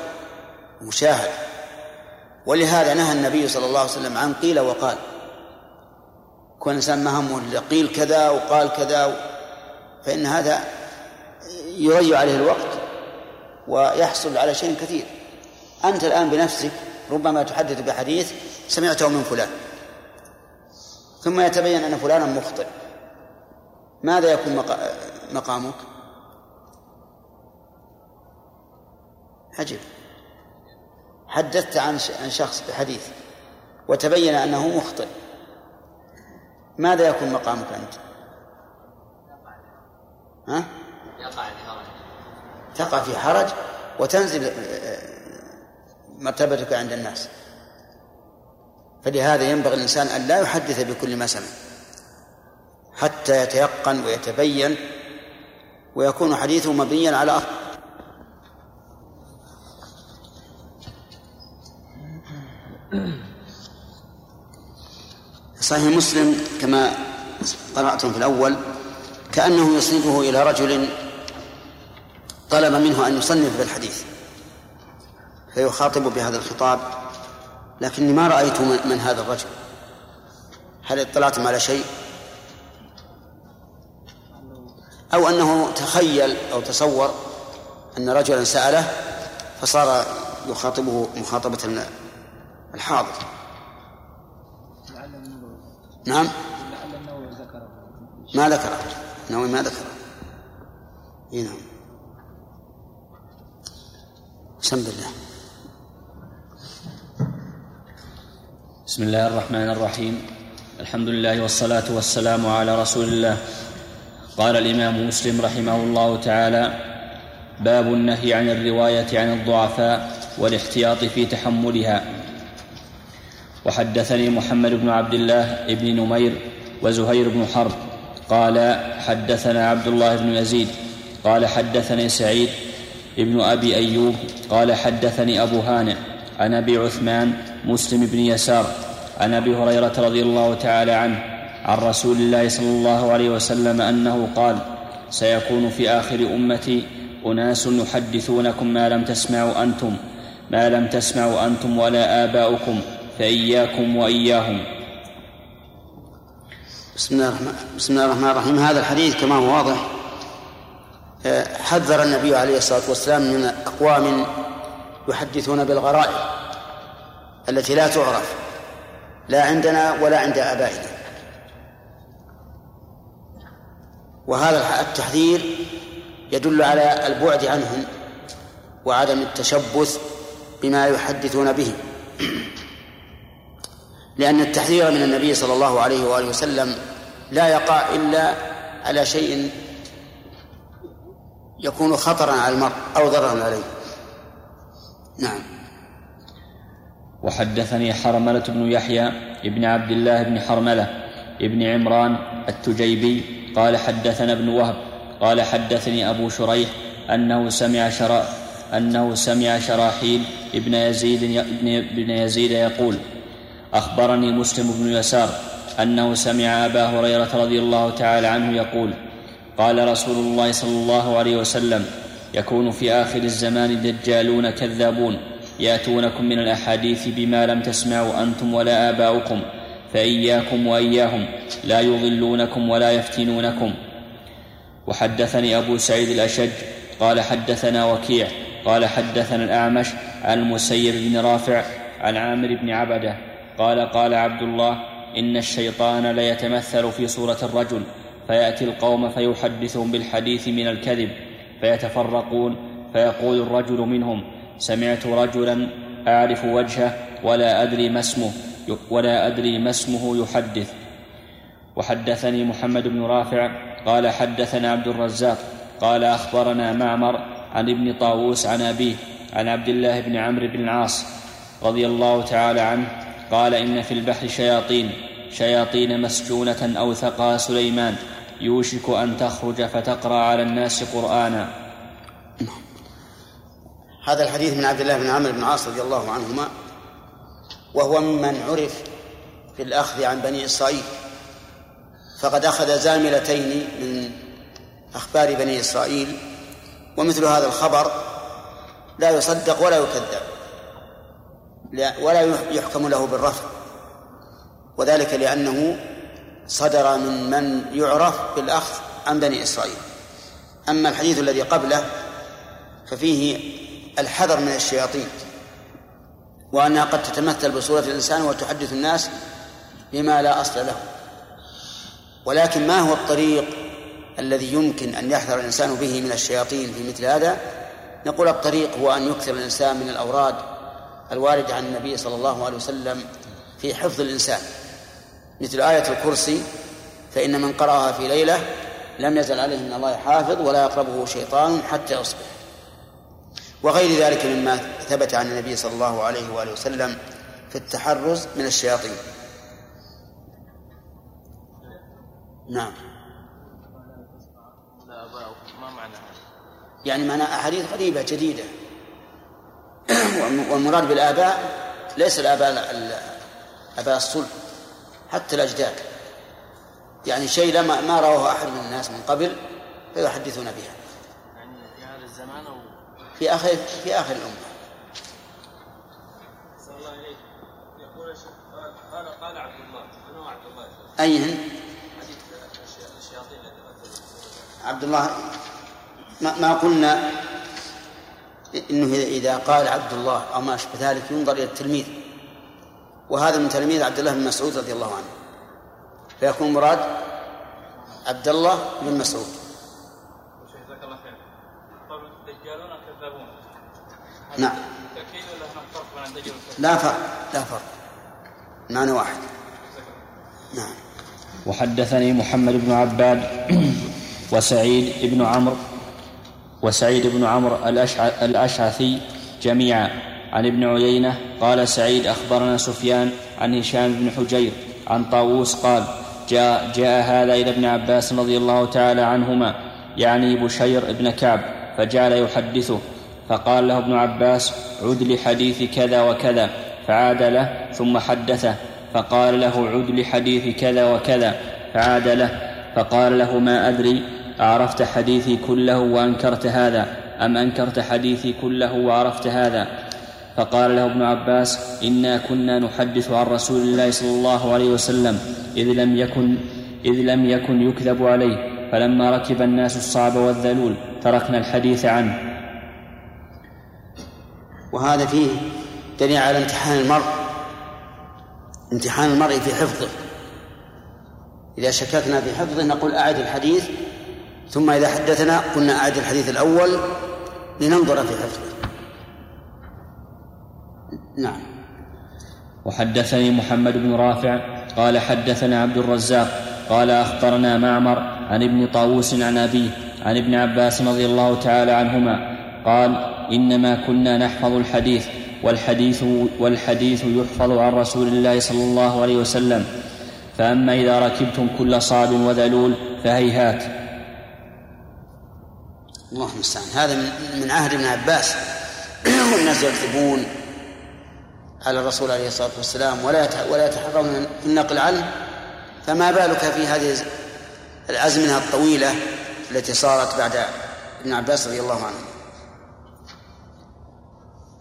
مشاهد. ولهذا نهى النبي صلى الله عليه وسلم عن قيل وقال. كون الإنسان ما همه قيل كذا وقال كذا فإن هذا يضيع عليه الوقت ويحصل على شيء كثير. أنت الآن بنفسك ربما تحدث بحديث سمعته من فلان. ثم يتبين أن فلانا مخطئ. ماذا يكون مقامك؟ عجب حدثت عن عن شخص بحديث وتبين أنه مخطئ. ماذا يكون مقامك أنت؟ ها؟ تقع في حرج وتنزل مرتبتك عند الناس. فلهذا ينبغي الإنسان أن لا يحدث بكل ما سمع حتى يتيقن ويتبين ويكون حديثه مبنيا على أصل صحيح مسلم كما قرأتم في الأول كأنه يصنفه إلى رجل طلب منه أن يصنف بالحديث فيخاطب بهذا الخطاب لكني ما رأيت من هذا الرجل. هل اطلعتم على شيء؟ أو أنه تخيل أو تصور أن رجلا سأله فصار يخاطبه مخاطبة الحاضر. نعم. ما ذكره. النووي ما ذكره. إي نعم. بسم الله. بسم الله الرحمن الرحيم. الحمد لله والصلاة والسلام على رسول الله. قال الإمام مسلم رحمه الله تعالى باب النهي عن الرواية عن الضعفاء والاحتياط في تحملها. وحدثني محمد بن عبد الله بن نمير وزهير بن حرب قال حدثنا عبد الله بن يزيد قال حدثني سعيد ابن أبي أيوب قال حدثني أبو هانئ عن أبي عثمان مسلم بن يسار عن أبي هريرة رضي الله تعالى عنه عن رسول الله صلى الله عليه وسلم أنه قال سيكون في آخر أمتي أناس يحدثونكم ما لم تسمعوا أنتم ما لم تسمعوا أنتم ولا آباؤكم. فاياكم وإياهم. بسم الله الرحمن الرحيم. هذا الحديث كما هو واضح آه، حذر النبي عليه الصلاة والسلام من أقوام يحدثون بالغرائب التي لا تعرف لا عندنا ولا عند آبائنا. وهذا التحذير يدل على البعد عنهم وعدم التشبث بما يحدثون به. لأن التحذير من النبي صلى الله عليه وآله وسلم لا يقع إلا على شيء يكون خطرا على المرء أو ضررا عليه. نعم. وحدثني حرملة بن يحيى ابن عبد الله بن حرملة ابن عمران التجيبي قال حدثنا ابن وهب قال حدثني أبو شريح أنه سمع شرا أنه سمع شراحيل ابن يزيد ابن يزيد يقول أخبرني مسلم بن يسار أنه سمع أبا هريرة رضي الله تعالى عنه يقول قال رسول الله صلى الله عليه وسلم يكون في آخر الزمان دجالون كذابون يأتونكم من الأحاديث بما لم تسمعوا أنتم ولا آباؤكم فإياكم وإياهم لا يضلونكم ولا يفتنونكم. وحدثني أبو سعيد الأشج قال حدثنا وكيع قال حدثنا الأعمش عن المسيب بن رافع عن عامر بن عبدة. قال قال عبد الله إن الشيطان ليتمثل في صورة الرجل فيأتي القوم فيحدثهم بالحديث من الكذب فيتفرقون فيقول الرجل منهم سمعت رجلا أعرف وجهه ولا أدري ما اسمه ولا أدري ما اسمه يحدث. وحدثني محمد بن رافع قال حدثنا عبد الرزاق قال أخبرنا معمر عن ابن طاووس عن أبيه عن عبد الله بن عمرو بن العاص رضي الله تعالى عنه قال إن في البحر شياطين شياطين مسجونة أوثقها سليمان يوشك أن تخرج فتقرأ على الناس قرآنا. هذا الحديث من عبد الله بن عمرو بن العاص رضي الله عنهما وهو ممن عرف في الأخذ عن بني إسرائيل فقد أخذ زاملتين من أخبار بني إسرائيل ومثل هذا الخبر لا يصدق ولا يكذب. ولا يحكم له بالرفع وذلك لأنه صدر من من يعرف بالأخذ عن بني إسرائيل. أما الحديث الذي قبله ففيه الحذر من الشياطين وأنها قد تتمثل بصورة الإنسان وتحدث الناس بما لا أصل له. ولكن ما هو الطريق الذي يمكن أن يحذر الإنسان به من الشياطين في مثل هذا؟ نقول الطريق هو أن يكثر الإنسان من الأوراد الواردة عن النبي صلى الله عليه وسلم في حفظ الإنسان. مثل آية الكرسي فإن من قرأها في ليلة لم يزل عليه من الله حافظ ولا يقربه شيطان حتى يصبح. وغير ذلك مما ثبت عن النبي صلى الله عليه وآله وسلم في التحرز من الشياطين. نعم. يعني معنى أحاديث غريبة جديدة. والمراد بالآباء ليس الآباء آباء الصلب حتى الأجداد. يعني شيء لما ما رواه أحد من الناس من قبل فيحدثون بها. يعني في هذا الزمان أو في آخر في آخر الأمة. قال قال عبد الله من هو عبد الله أيهن عبد الله ما, ما قلنا إنه إذا قال عبد الله أو ما أشبه ذلك ينظر إلى التلميذ. وهذا من تلاميذ عبد الله بن مسعود رضي الله عنه. فيكون مراد عبد الله بن مسعود. جزاك الله خير الدجالون نعم. ولا فرق بين الدجال؟ لا فرق لا فرق. معنى واحد. نعم. وحدثني محمد بن عباد وسعيد بن عمرو وسعيد بن عمرو الأشع- الأشعثي جميعا. عن ابن عيينة قال سعيد أخبرنا سفيان عن هشام بن حجير عن طاووس قال جاء, جاء هذا إلى ابن عباس رضي الله تعالى عنهما يعني بشير بن كعب فجعل يحدثه. فقال له ابن عباس عد لحديث كذا وكذا. فعاد له ثم حدثه. فقال له عد لحديث كذا وكذا. فعاد له. فقال له ما أدري. أعرفت حديثي كله وأنكرت هذا أم أنكرت حديثي كله وعرفت هذا؟ فقال له ابن عباس إنا كنا نحدث عن رسول الله صلى الله عليه وسلم إذ لم يكن إذ لم يكن يكذب عليه فلما ركب الناس الصعب والذلول تركنا الحديث عنه. وهذا فيه دليل على امتحان المرء امتحان المرء في حفظه. إذا شككنا في حفظه نقول أعد الحديث ثم إذا حدثنا قلنا أعد الحديث الأول لننظر في حفظه. نعم. وحدثني محمد بن رافع قال حدثنا عبد الرزاق قال أخبرنا معمر عن ابن طاووس عن أبيه عن ابن عباس رضي الله تعالى عنهما قال إنما كنا نحفظ الحديث والحديث والحديث يحفظ عن رسول الله صلى الله عليه وسلم. فأما إذا ركبتم كل صعب وذلول فهيهات. الله المستعان. هذا من- عهد ابن عباس. والناس يكذبون على الرسول عليه الصلاة والسلام. ولا ولا يتحرون في النقل عنه. فما بالك في هذه الأزمنة الطويلة التي صارت بعد ابن عباس رضي الله عنه؟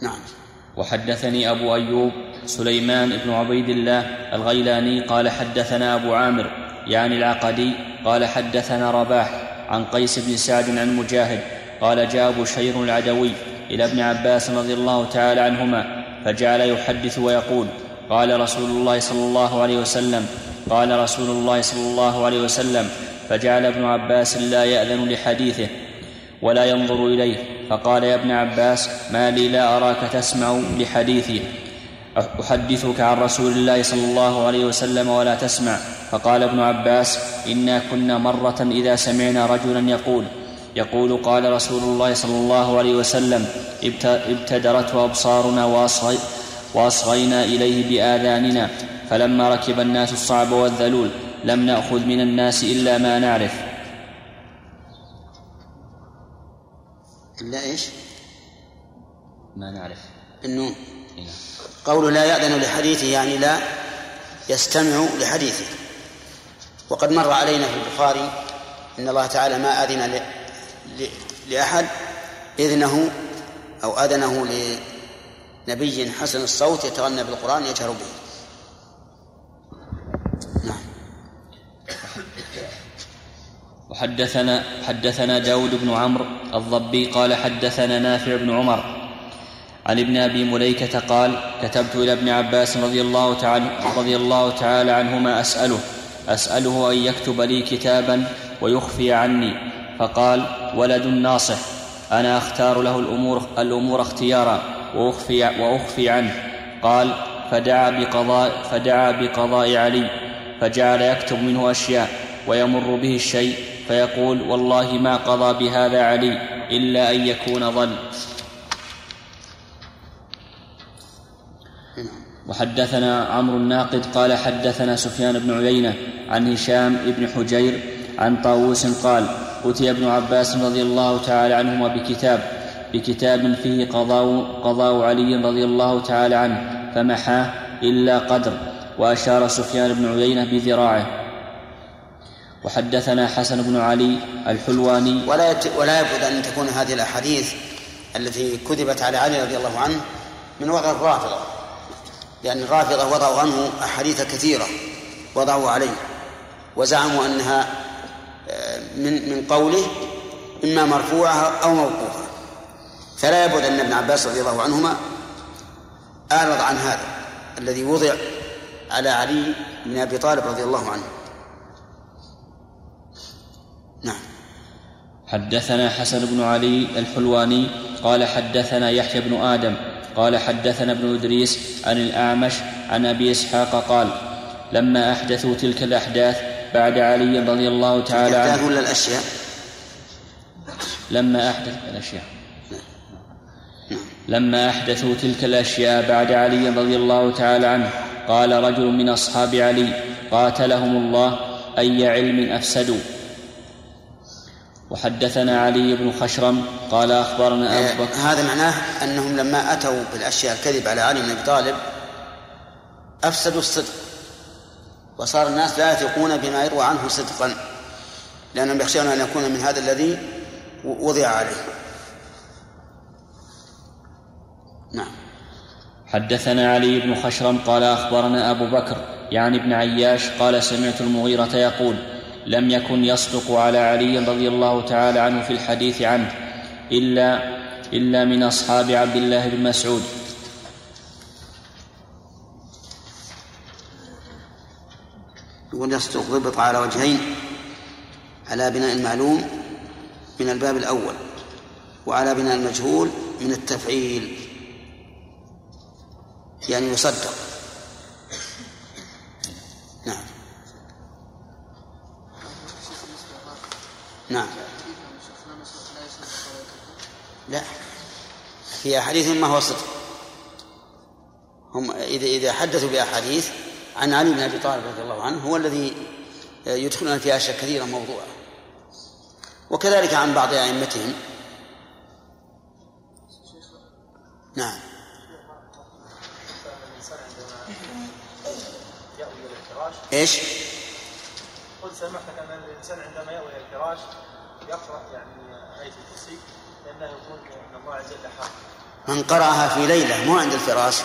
نعم. وحدثني أبو أيوب سليمان بن عبيد الله الغيلاني قال حدثنا أبو عامر يعني العقدي قال حدثنا رباح عن قيس بن سعد عن مجاهد قال جاء بشير العدوي إلى ابن عباس رضي الله تعالى عنهما فجعل يحدث ويقول قال رسول الله صلى الله عليه وسلم قال رسول الله صلى الله عليه وسلم فجعل ابن عباس لا يأذن لحديثه ولا ينظر إليه فقال يا ابن عباس ما لي لا أراك تسمع لحديثي أحدثك عن رسول الله صلى الله عليه وسلم ولا تسمع فقال ابن عباس إنا كنا مرة إذا سمعنا رجلا يقول يقول قال رسول الله صلى الله عليه وسلم ابت- ابتدرته أبصارنا وأصغي وأصغينا إليه بآذاننا فلما ركب الناس الصعب والذلول لم نأخذ من الناس إلا ما نعرف. إلا إيش؟ ما نعرف. النون. هنا. قوله لا يأذن لحديثه يعني لا يستمع لحديثه. وقد مر علينا في البخاري إن الله تعالى ما أذن ل... ل... لأحد إذنه أو أذنه لنبي حسن الصوت يتغنى بالقرآن يجهر به. نعم. وحدثنا حدثنا داود بن عمرو الضبي قال حدثنا نافع بن عمر عن ابن أبي مليكة قال كتبت إلى ابن عباس رضي الله تعالى رضي الله تعالى عنهما أسأله أسأله أن يكتب لي كتابا ويخفي عني. فقال ولد ناصح أنا أختار له الأمور الأمور اختيارا وأخفي وأخفي عنه. قال فدعا بقضاء فدعا بقضاء علي فجعل يكتب منه أشياء ويمر به الشيء فيقول والله ما قضى بهذا علي إلا أن يكون ضل وحدثنا عمرو الناقد قال حدثنا سفيان بن عيينة عن هشام بن حجير عن طاووس قال أتي ابن عباس رضي الله تعالى عنهما بكتاب بكتاب فيه قضاء قضاء علي رضي الله تعالى عنه فمحاه إلا قدر وأشار سفيان بن عيينة بذراعه. وحدثنا حسن بن علي الحلواني. ولا يت... ولا يبعد أن تكون هذه الأحاديث التي كذبت على علي رضي الله عنه من وضع الرافضة. لأن الرافضه وضعوا عنه أحاديث كثيرة وضعوا عليه وزعموا أنها آه، من من قوله إما مرفوعة أو موقوفة. فلا يبعد أن ابن عباس رضي الله عنهما أعرض عن هذا الذي وضع على علي بن أبي طالب رضي الله عنه. نعم. حدثنا حسن بن علي الحلواني قال حدثنا يحيى بن آدم قال حدثنا ابن إدريس عن الأعمش عن أبي إسحاق قال لما أحدثوا تلك الأحداث بعد علي رضي الله تعالى عنه ولا الأشياء؟ لما احدث الأشياء. لما أحدثوا تلك الأشياء بعد علي رضي الله تعالى عنه قال رجل من أصحاب علي قاتلهم الله أي علم أفسدوا. وحدثنا علي بن خشرم قال أخبرنا أبو آه، بكر. هذا معناه أنهم لما أتوا بالأشياء الكذب على علي بن أبي طالب أفسدوا الصدق وصار الناس لا يثقون بما يروى عنه صدقا لأنهم يخشون أن يكون من هذا الذي وضع عليه. نعم. حدثنا علي بن خشرم قال أخبرنا أبو بكر يعني ابن عياش قال سمعت المغيرة يقول لم يكن يصدق على علي رضي الله تعالى عنه في الحديث عنه إلا إلا من أصحاب عبد الله بن مسعود. يقول يصدق ضبط على وجهين على بناء المعلوم من الباب الأول وعلى بناء المجهول من التفعيل. يعني يصدق. نعم. لا. في أحاديث ما هو صدق. هم إذا إذا حدثوا بأحاديث عن علي بن أبي طالب رضي الله عنه هو الذي يدخلون في أشياء كثيرة موضوعة. وكذلك عن بعض أئمتهم. نعم. إيش؟ قلت سمعتك أن الإنسان عندما يأوي إلى الفراش يقرا يعني إيه الكرسي لأنه يكون إن الله عز وجل حق. من قرأها في ليلة مو عند الفراش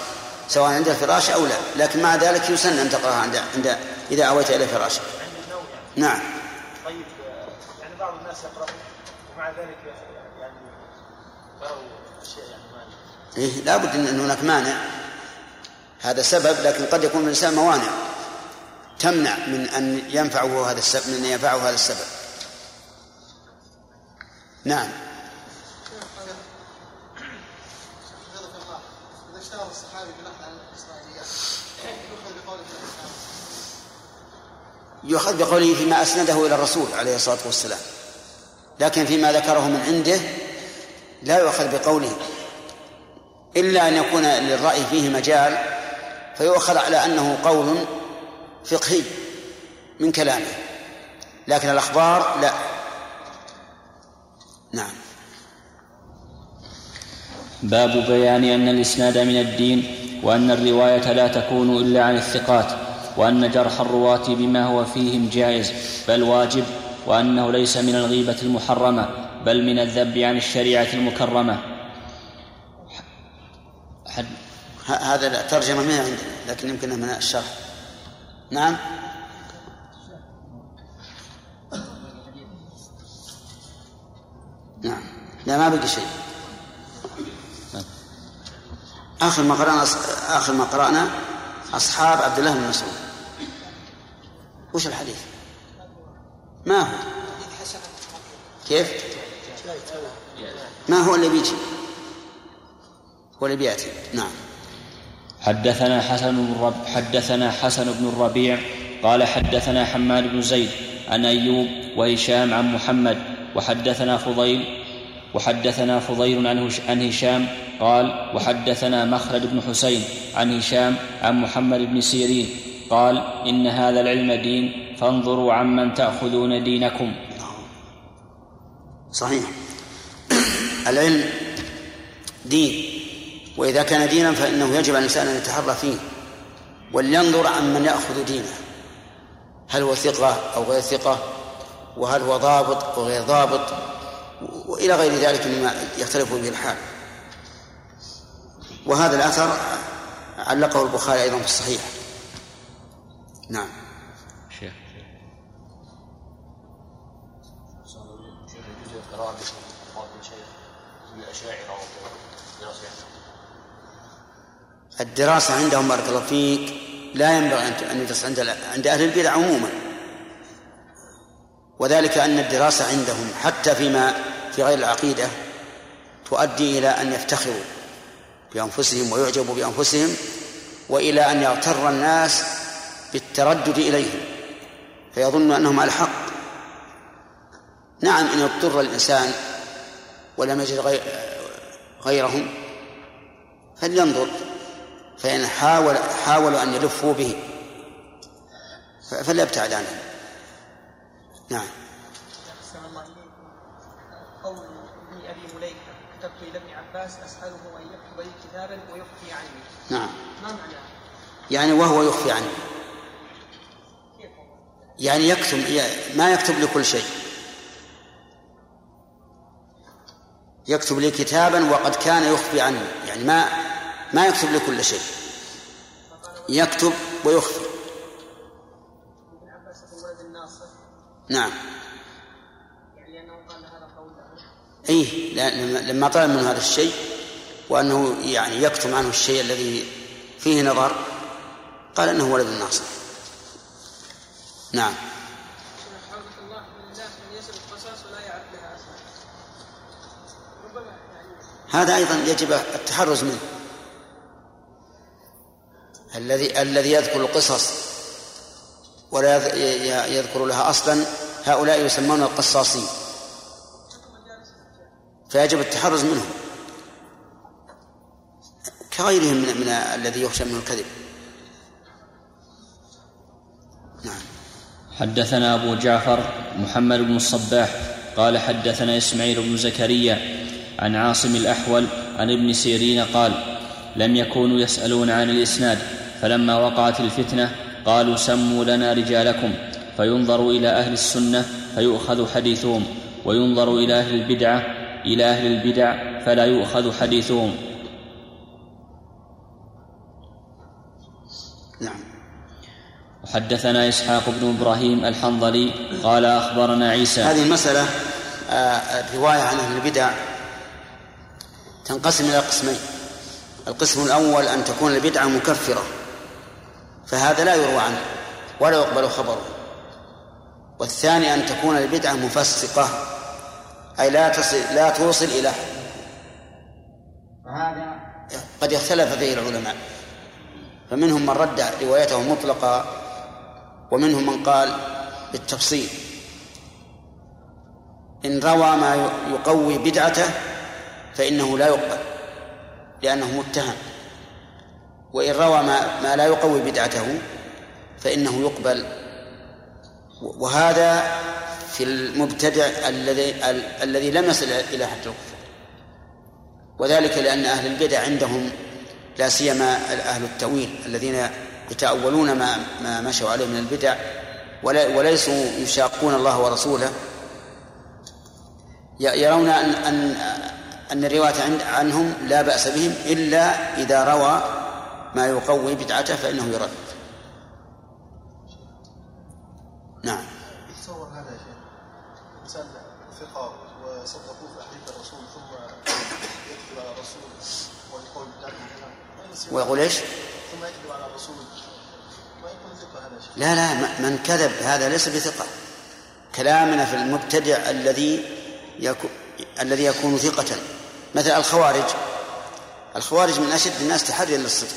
سواء عند الفراش أو لا لكن مع ذلك يسن أن تقرأها عند عند إذا أويت إلى فراشك عند النوم يعني. نعم. طيب يعني بعض الناس يقرا ومع ذلك يعني يروا أشياء يعني ما إيه لابد أن هناك مانع. هذا سبب لكن قد يكون الإنسان موانع. تمنع من أن ينفعه هذا السبب من أن ينفعه هذا السبب. نعم. يؤخذ بقوله فيما أسنده إلى الرسول عليه الصلاة والسلام. لكن فيما ذكره من عنده لا يؤخذ بقوله. إلا أن يكون للرأي فيه مجال فيؤخذ على أنه قول فقهي من كلامه لكن الأخبار لا. نعم. باب بيان أن الإسناد من الدين وأن الرواية لا تكون إلا عن الثقات وأن جرح الرواة بما هو فيهم جائز بل واجب وأنه ليس من الغيبة المحرمة بل من الذب عن الشريعة المكرمة. حد هذا ترجمة ما عندنا لكن يمكن من الشرح نعم نعم لا ما بقي شيء آخر ما قرأنا آخر ما قرأنا أصحاب عبد الله بن مسعود وش الحديث؟ ما هو؟ كيف؟ ما هو اللي بيجي؟ هو اللي بيأتي نعم حدثنا حسن بن حدثنا حسن بن الربيع قال حدثنا حماد بن زيد عن أيوب وهشام عن محمد وحدثنا فضيل وحدثنا فضيل عن هشام قال وحدثنا مخلد بن حسين عن هشام عن محمد بن سيرين قال إن هذا العلم دين فانظروا عمن تأخذون دينكم. صحيح. العلم دين. وإذا كان دينا فإنه يجب على الإنسان أن يتحرى فيه ولينظر عمن يأخذ دينه. هل هو ثقة أو غير ثقة؟ وهل هو ضابط أو غير ضابط؟ وإلى غير ذلك مما يختلف به الحال. وهذا الأثر علقه البخاري أيضا في الصحيح. نعم. شيخ. الدراسة عندهم بارك الله فيك لا ينبغي أن يدرس عند عند أهل البدع عموما. وذلك أن الدراسة عندهم حتى فيما في غير العقيدة تؤدي إلى أن يفتخروا بأنفسهم ويعجبوا بأنفسهم وإلى أن يغتر الناس بالتردد إليهم فيظن أنهم على الحق. نعم إن اضطر الإنسان ولم يجد غيرهم فلينظر. فإن حاول حاولوا أن يلفوا به. فليبتعد عنه. نعم. قول ابن أبي مليكة كتبت إلى ابن عباس أسأله أن يكتب لي كتابا ويخفي عني. نعم. ما معناه؟ يعني وهو يخفي عنه. يعني يكتب ما يكتب لكل شيء. يكتب لي كتابا وقد كان يخفي عني يعني ما ما يكتب لكل شيء. يكتب ويخفي. نعم. اي لما طلب منه هذا الشيء وأنه يعني يكتم عنه الشيء الذي فيه نظر قال إنه ولد الناصر. نعم. هذا أيضا يجب التحرز منه. الذي الذي يذكر القصص ولا يذكر لها أصلا هؤلاء يسمون القصاصين. فيجب التحرز منهم. كغيرهم من, من الذي يخشى منه الكذب. نعم. حدثنا أبو جعفر محمد بن الصباح قال حدثنا إسماعيل بن زكريا عن عاصم الأحول عن ابن سيرين قال لم يكونوا يسألون عن الإسناد فلما وقعت الفتنة قالوا سموا لنا رجالكم فينظر إلى أهل السنة فيؤخذ حديثهم وينظر إلى أهل البدعة إلى أهل البدع فلا يؤخذ حديثهم. نعم. وحدثنا إسحاق بن إبراهيم الحنظلي قال أخبرنا عيسى. هذه المسألة آه، الروايه عن أهل البدع تنقسم إلى قسمين. القسم الأول أن تكون البدعة مكفرة. فهذا لا يروى عنه ولا يقبل خبره. والثاني أن تكون البدعة مفسقة أي لا تصل لا توصل إلى. فهذا قد اختلف فيه العلماء. فمنهم من رد روايته مطلقة ومنهم من قال بالتفصيل. إن روى ما يقوي بدعته فإنه لا يقبل لأنه متهم. وإن روى ما, ما لا يقوي بدعته فإنه يقبل. وهذا في المبتدع الذي الذي لم يصل إلى حد الكفر. وذلك لأن أهل البدع عندهم لا سيما أهل التأويل الذين يتأولون ما ما مشوا عليه من البدع وليسوا يشاقون الله ورسوله. يرون أن أن أن الرواية عنهم لا بأس بهم إلا إذا روى ما يقوي بدعته فإنه يرد. نعم. يتصور هذا يا شيخ. إنسان ثقة وصدقوه في أحاديث الرسول ثم يكذب على الرسول ويقول بدعته ويقول إيش؟ ثم يكذب على الرسول. ما يكون ثقة هذا شيخ؟ لا لا من كذب هذا ليس بثقة. كلامنا في المبتدع الذي يكون الذي يكون ثقة. مثل الخوارج. الخوارج من أشد الناس تحريا للصدق.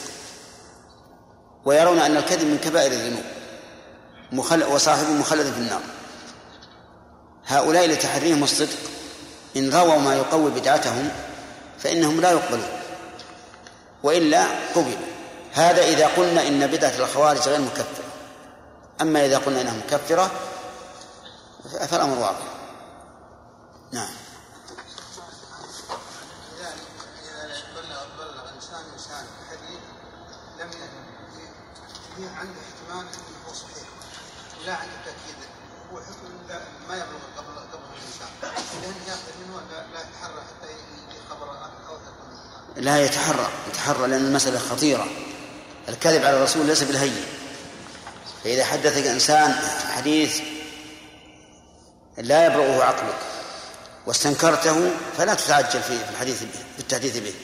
ويرون أن الكذب من كبائر الذنوب مخل... وصاحبه مخلد في النار. هؤلاء لتحريهم الصدق إن رووا ما يقوي بدعتهم فإنهم لا يقبلون. وإلا قبلوا هذا إذا قلنا إن بدعة الخوارج غير مكفرة. أما إذا قلنا إنها مكفرة فالأمر واضح. نعم إذا بلغ بلغ إنسان إنسان حديث لم فيه عنده احتمال أنه هو صحيح. ولا عنده تأكيد هو حكم لا- ما يبلغ قبل قبل الإنسان. لأنه يأخذ منه لا لا يتحرى حتى يجي خبر تكون لا يتحرى. يتحرى لأن المسألة خطيرة. الكذب على الرسول ليس بالهين. فإذا حدثك إنسان حديث لا يبلغه عقلك واستنكرته فلا تتعجل في الحديث به في التحديث به.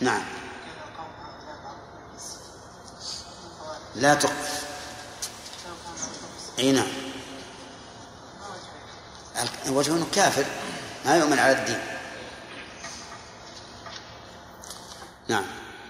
نعم. لا تقف إي نعم. وجهه أنه كافر ما يؤمن على الدين. نعم.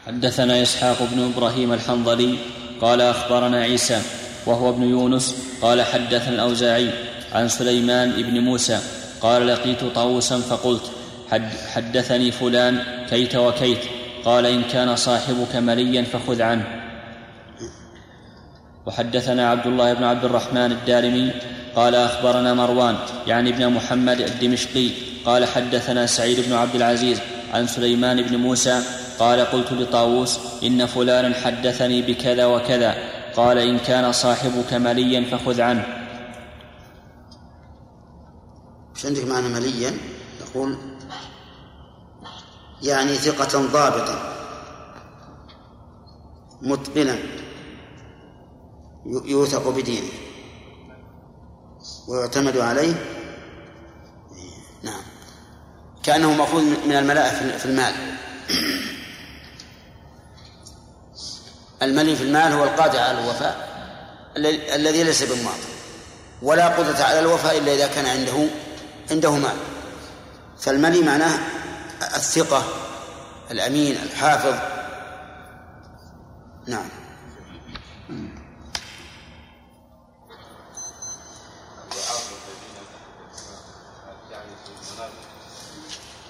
حدثنا إسحاق بن إبراهيم الحنظلي قال أخبرنا عيسى وهو ابن يونس قال حدثنا الأوزاعي عن سليمان بن موسى قال لقيت طاووسا فقلت حد حدثني فلان كيت وكيت قال إن كان صاحبك مليا فخذ عنه. وحدثنا عبد الله بن عبد الرحمن الدارمي قال أخبرنا مروان يعني ابن محمد الدمشقي قال حدثنا سعيد بن عبد العزيز عن سليمان بن موسى قال قلت لطاووس إن فلانا حدثني بكذا وكذا قال إن كان صاحبك مليا فخذ عنه. مش عندك معنى مليا؟ يقول يعني ثقة ضابطا متقنا يوثق بدينه. ويعتمد عليه. نعم. كأنه مأخوذ من الملاءة في المال. الملي في المال هو القادر على الوفاء الذي ليس بمعطي. ولا قدرة على الوفاء إلا إذا كان عنده عنده مال. فالملي معناه الثقة الأمين الحافظ. نعم يعني في المنازل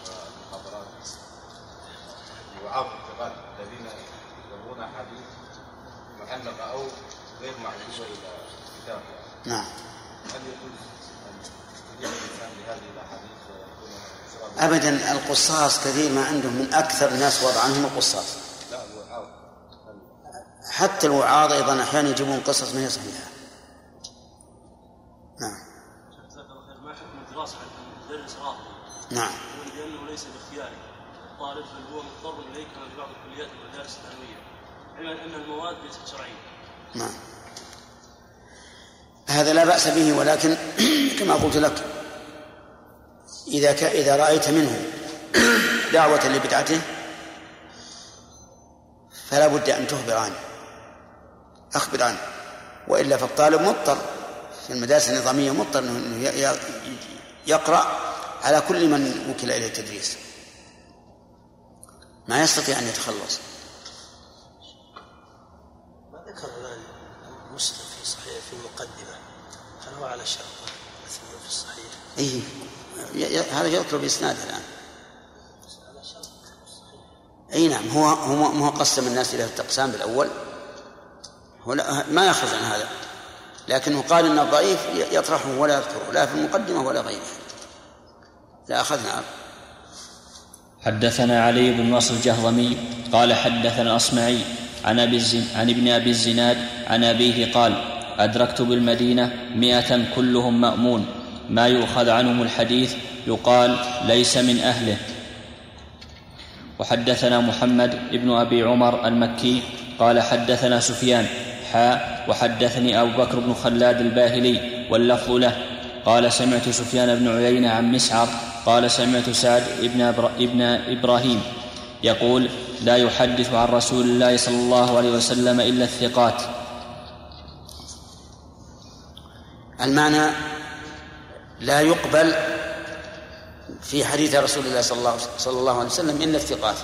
والمحاضرات يعاق الثقات الذين يروون احاديث معلقه أو غير معزوبه إلى كتاب نعم هل يجوز ان يدين الانسان بهذه الاحاديث ويكون سببا أبدا القصاص كثير ما عندهم من أكثر الناس وضعا هم القصاص. لا الوعاظ حتى الوعاظ أيضا أحيانا يجيبون قصص ما هي صحيحة. نعم. ما حكم الدراسة عند المدرس رافض نعم. لأنه ليس باختياري. الطالب بل هو مضطر اليه كما في بعض الكليات والمدارس الثانويه علما أن المواد ليست شرعية. نعم. هذا لا بأس به ولكن كما قلت لك إذا ك... إذا رأيت منه دعوة لبدعته فلا بد أن تخبر عنه. أخبر عنه. وإلا فالطالب مضطر في المدارس النظامية مضطر أنه يقرأ على كل من وكل إليه التدريس. ما يستطيع أن يتخلص. ما ذكر الآن مسلم في صحيح في المقدمة؟ هل هو على شرط في الصحيح؟ ي- هذا يذكر باسناد الآن. إي نعم هو هو ما هو قسم الناس إلى الاقسام بالأول. هو لا ما يخرج عن هذا. لكنه قال إن الضعيف يطرحه ولا يذكره لا في المقدمة ولا غيرها لا أخذنا. حدثنا علي بن نصر الجهضمي قال حدثنا الأصمعي عن أبي الزن عن ابن أبي الزناد عن أبيه قال أدركت بالمدينة مئة كلهم مأمون. ما يؤخذ عنهم الحديث يقال ليس من أهله. وحدثنا محمد ابن أبي عمر المكي قال حدثنا سفيان حاء وحدثني أبو بكر بن خلاد الباهلي واللفظ له. قال سمعت سفيان بن عيينة عن مسعر قال سمعت سعد ابن, ابن إبراهيم يقول لا يحدث عن رسول الله صلى الله عليه وسلم إلا الثقات. المعنى لا يقبل في حديث رسول الله صلى الله صلى الله عليه وسلم الا الثقات.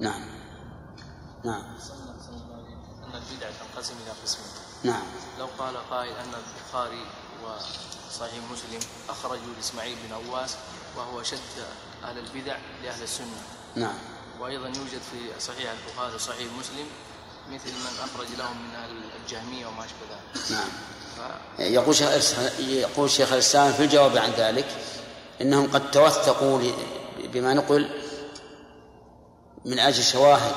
نعم. نعم. أن البدع تنقسم إلى قسمين نعم. لو قال قائل أن البخاري وصحيح مسلم أخرجوا لإسماعيل بن عواس وهو شد أهل البدع لأهل السنة. نعم. وأيضا يوجد في صحيح البخاري وصحيح مسلم مثل من أخرج لهم من أهل الجهمية وما أشبه ذلك. نعم. يقول شيخ يقول شيخ الإسلام في الجواب عن ذلك إنهم قد توثقوا بما نقل من أجل شواهد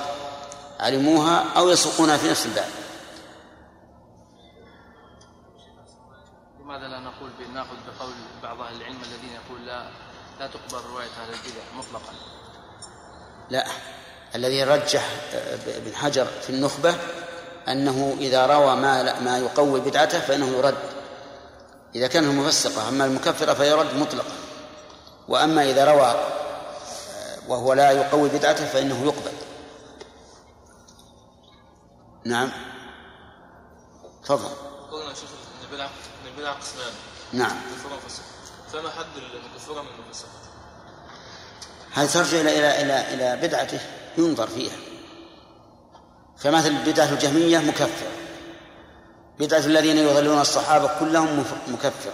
علموها أو يسوقونها في نفس الباب. لماذا لا نقول بناخذ بقول بعض أهل العلم الذين يقول لا لا تقبل رواية أهل البدع مطلقا؟ لا. الذي رجح ابن حجر في النخبة أنه إذا روى ما ما يقوي بدعته فإنه يرد. إذا كان المفسقة أما المكفرة فيرد مطلقا وأما إذا روى وهو لا يقوي بدعته فإنه يقبل. نعم. تفضل. قلنا إن البدع إن البدع قسمان. نعم. ومفسقة فما حد المكفرة من المفسقة؟ هذه ترجع إلى إلى إلى إلى بدعته؟ ينظر فيها. فمثل بدعة الجهمية مكفرة. بدعة الذين يضلون الصحابة كلهم مكفرة.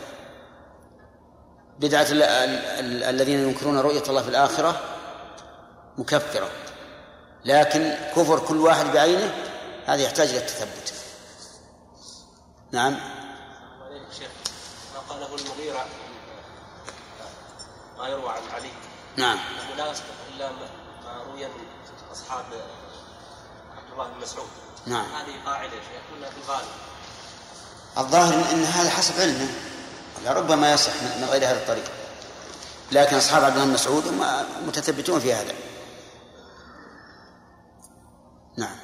بدعة ال- ال- ال- الذين ينكرون رؤية الله في الآخرة مكفرة. لكن كفر كل واحد بعينه هذا يحتاج إلى التثبت. نعم. شيخ ما قاله المغيرة ما يروى عن علي. نعم. لا يصدق إلا ما روي من أصحاب عبد الله بن مسعود. نعم. هذه قاعدة يا شيخ ولا في الغالب؟ الظاهر ان هذا حسب علمه. لربما يصح من من غير هذا الطريق. لكن أصحاب عبد الله بن مسعود هم متثبتون في هذا. نعم.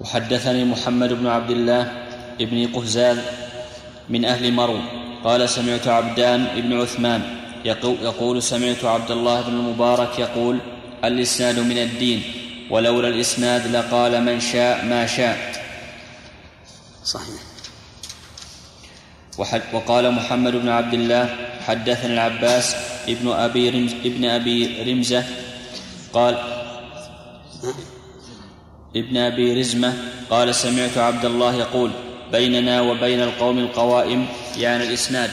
وحدثني محمد بن عبد الله بن قهزال من أهل مرو. قال سمعت عبدان بن عثمان يقو- يقول سمعت عبد الله بن المبارك يقول الإسناد من الدين. ولولا الإسناد لقال من شاء ما شاء صحيح. وحد وقال محمد بن عبد الله حدثنا العباس ابن أبي رمز ابن أبي رمزة قال ابن أبي رزمة قال سمعت عبد الله يقول بيننا وبين القوم القوائم يعني الإسناد.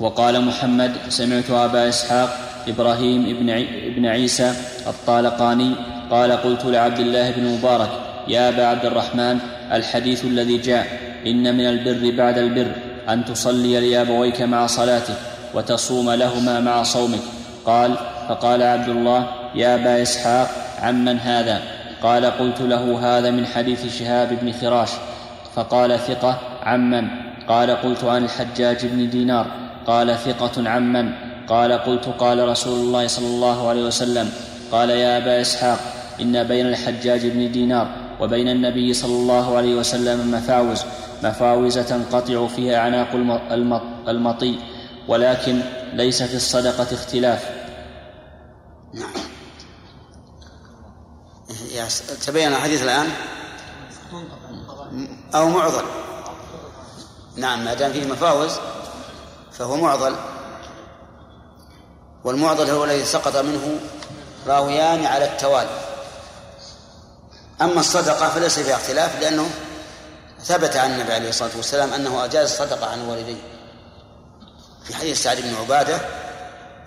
وقال محمد سمعت أبا إسحاق إبراهيم ابن, عي ابن عيسى الطالقاني قال قلت لعبد الله بن مبارك يا أبا عبد الرحمن الحديث الذي جاء إن من البر بعد البر أن تصلي لأبويك مع صلاتك وتصوم لهما مع صومك. قال فقال عبد الله يا أبا إسحاق عمن هذا؟ قال قلت له هذا من حديث شهاب بن خراش فقال ثقة عمن. قال قلت عن الحجاج بن دينار. قال ثقة عمن. قال قلت قال رسول الله صلى الله عليه وسلم قال يا أبا إسحاق إن بين الحجاج بن دينار وبين النبي صلى الله عليه وسلم مفاوز. مفاوز تنقطع فيها أعناق الم- الم- المطي. ولكن ليس في الصدقة اختلاف. نعم تبين الحديث الآن؟ أو معضل. نعم ما دام فيه مفاوز فهو معضل. والمعضل هو الذي سقط منه راويان على التوالي أما الصدقة فليس فيها اختلاف لأنه ثبت عن النبي عليه الصلاة والسلام أنه أجاز الصدقة عن والديه في حديث سعد بن عبادة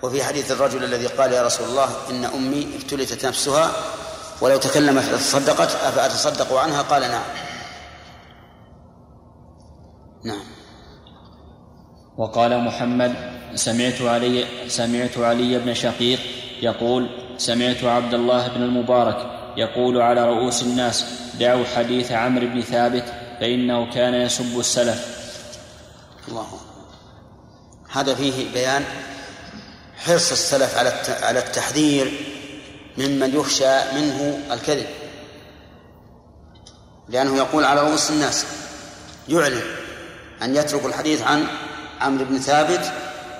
وفي حديث الرجل الذي قال يا رسول الله إن أمي ابتلت نفسها ولو تكلمت لتصدقت أفأتصدق عنها؟ قال نعم. نعم. وقال محمد سمعت علي سمعت علي بن شقيق يقول سمعت عبد الله بن المبارك يقول على رؤوس الناس دعوا حديث عمرو بن ثابت فإنه كان يسب السلف. الله. هذا فيه بيان حرص السلف على على التحذير ممن يخشى منه الكذب. لأنه يقول على رؤوس الناس يعلن أن يترك الحديث عن عمرو بن ثابت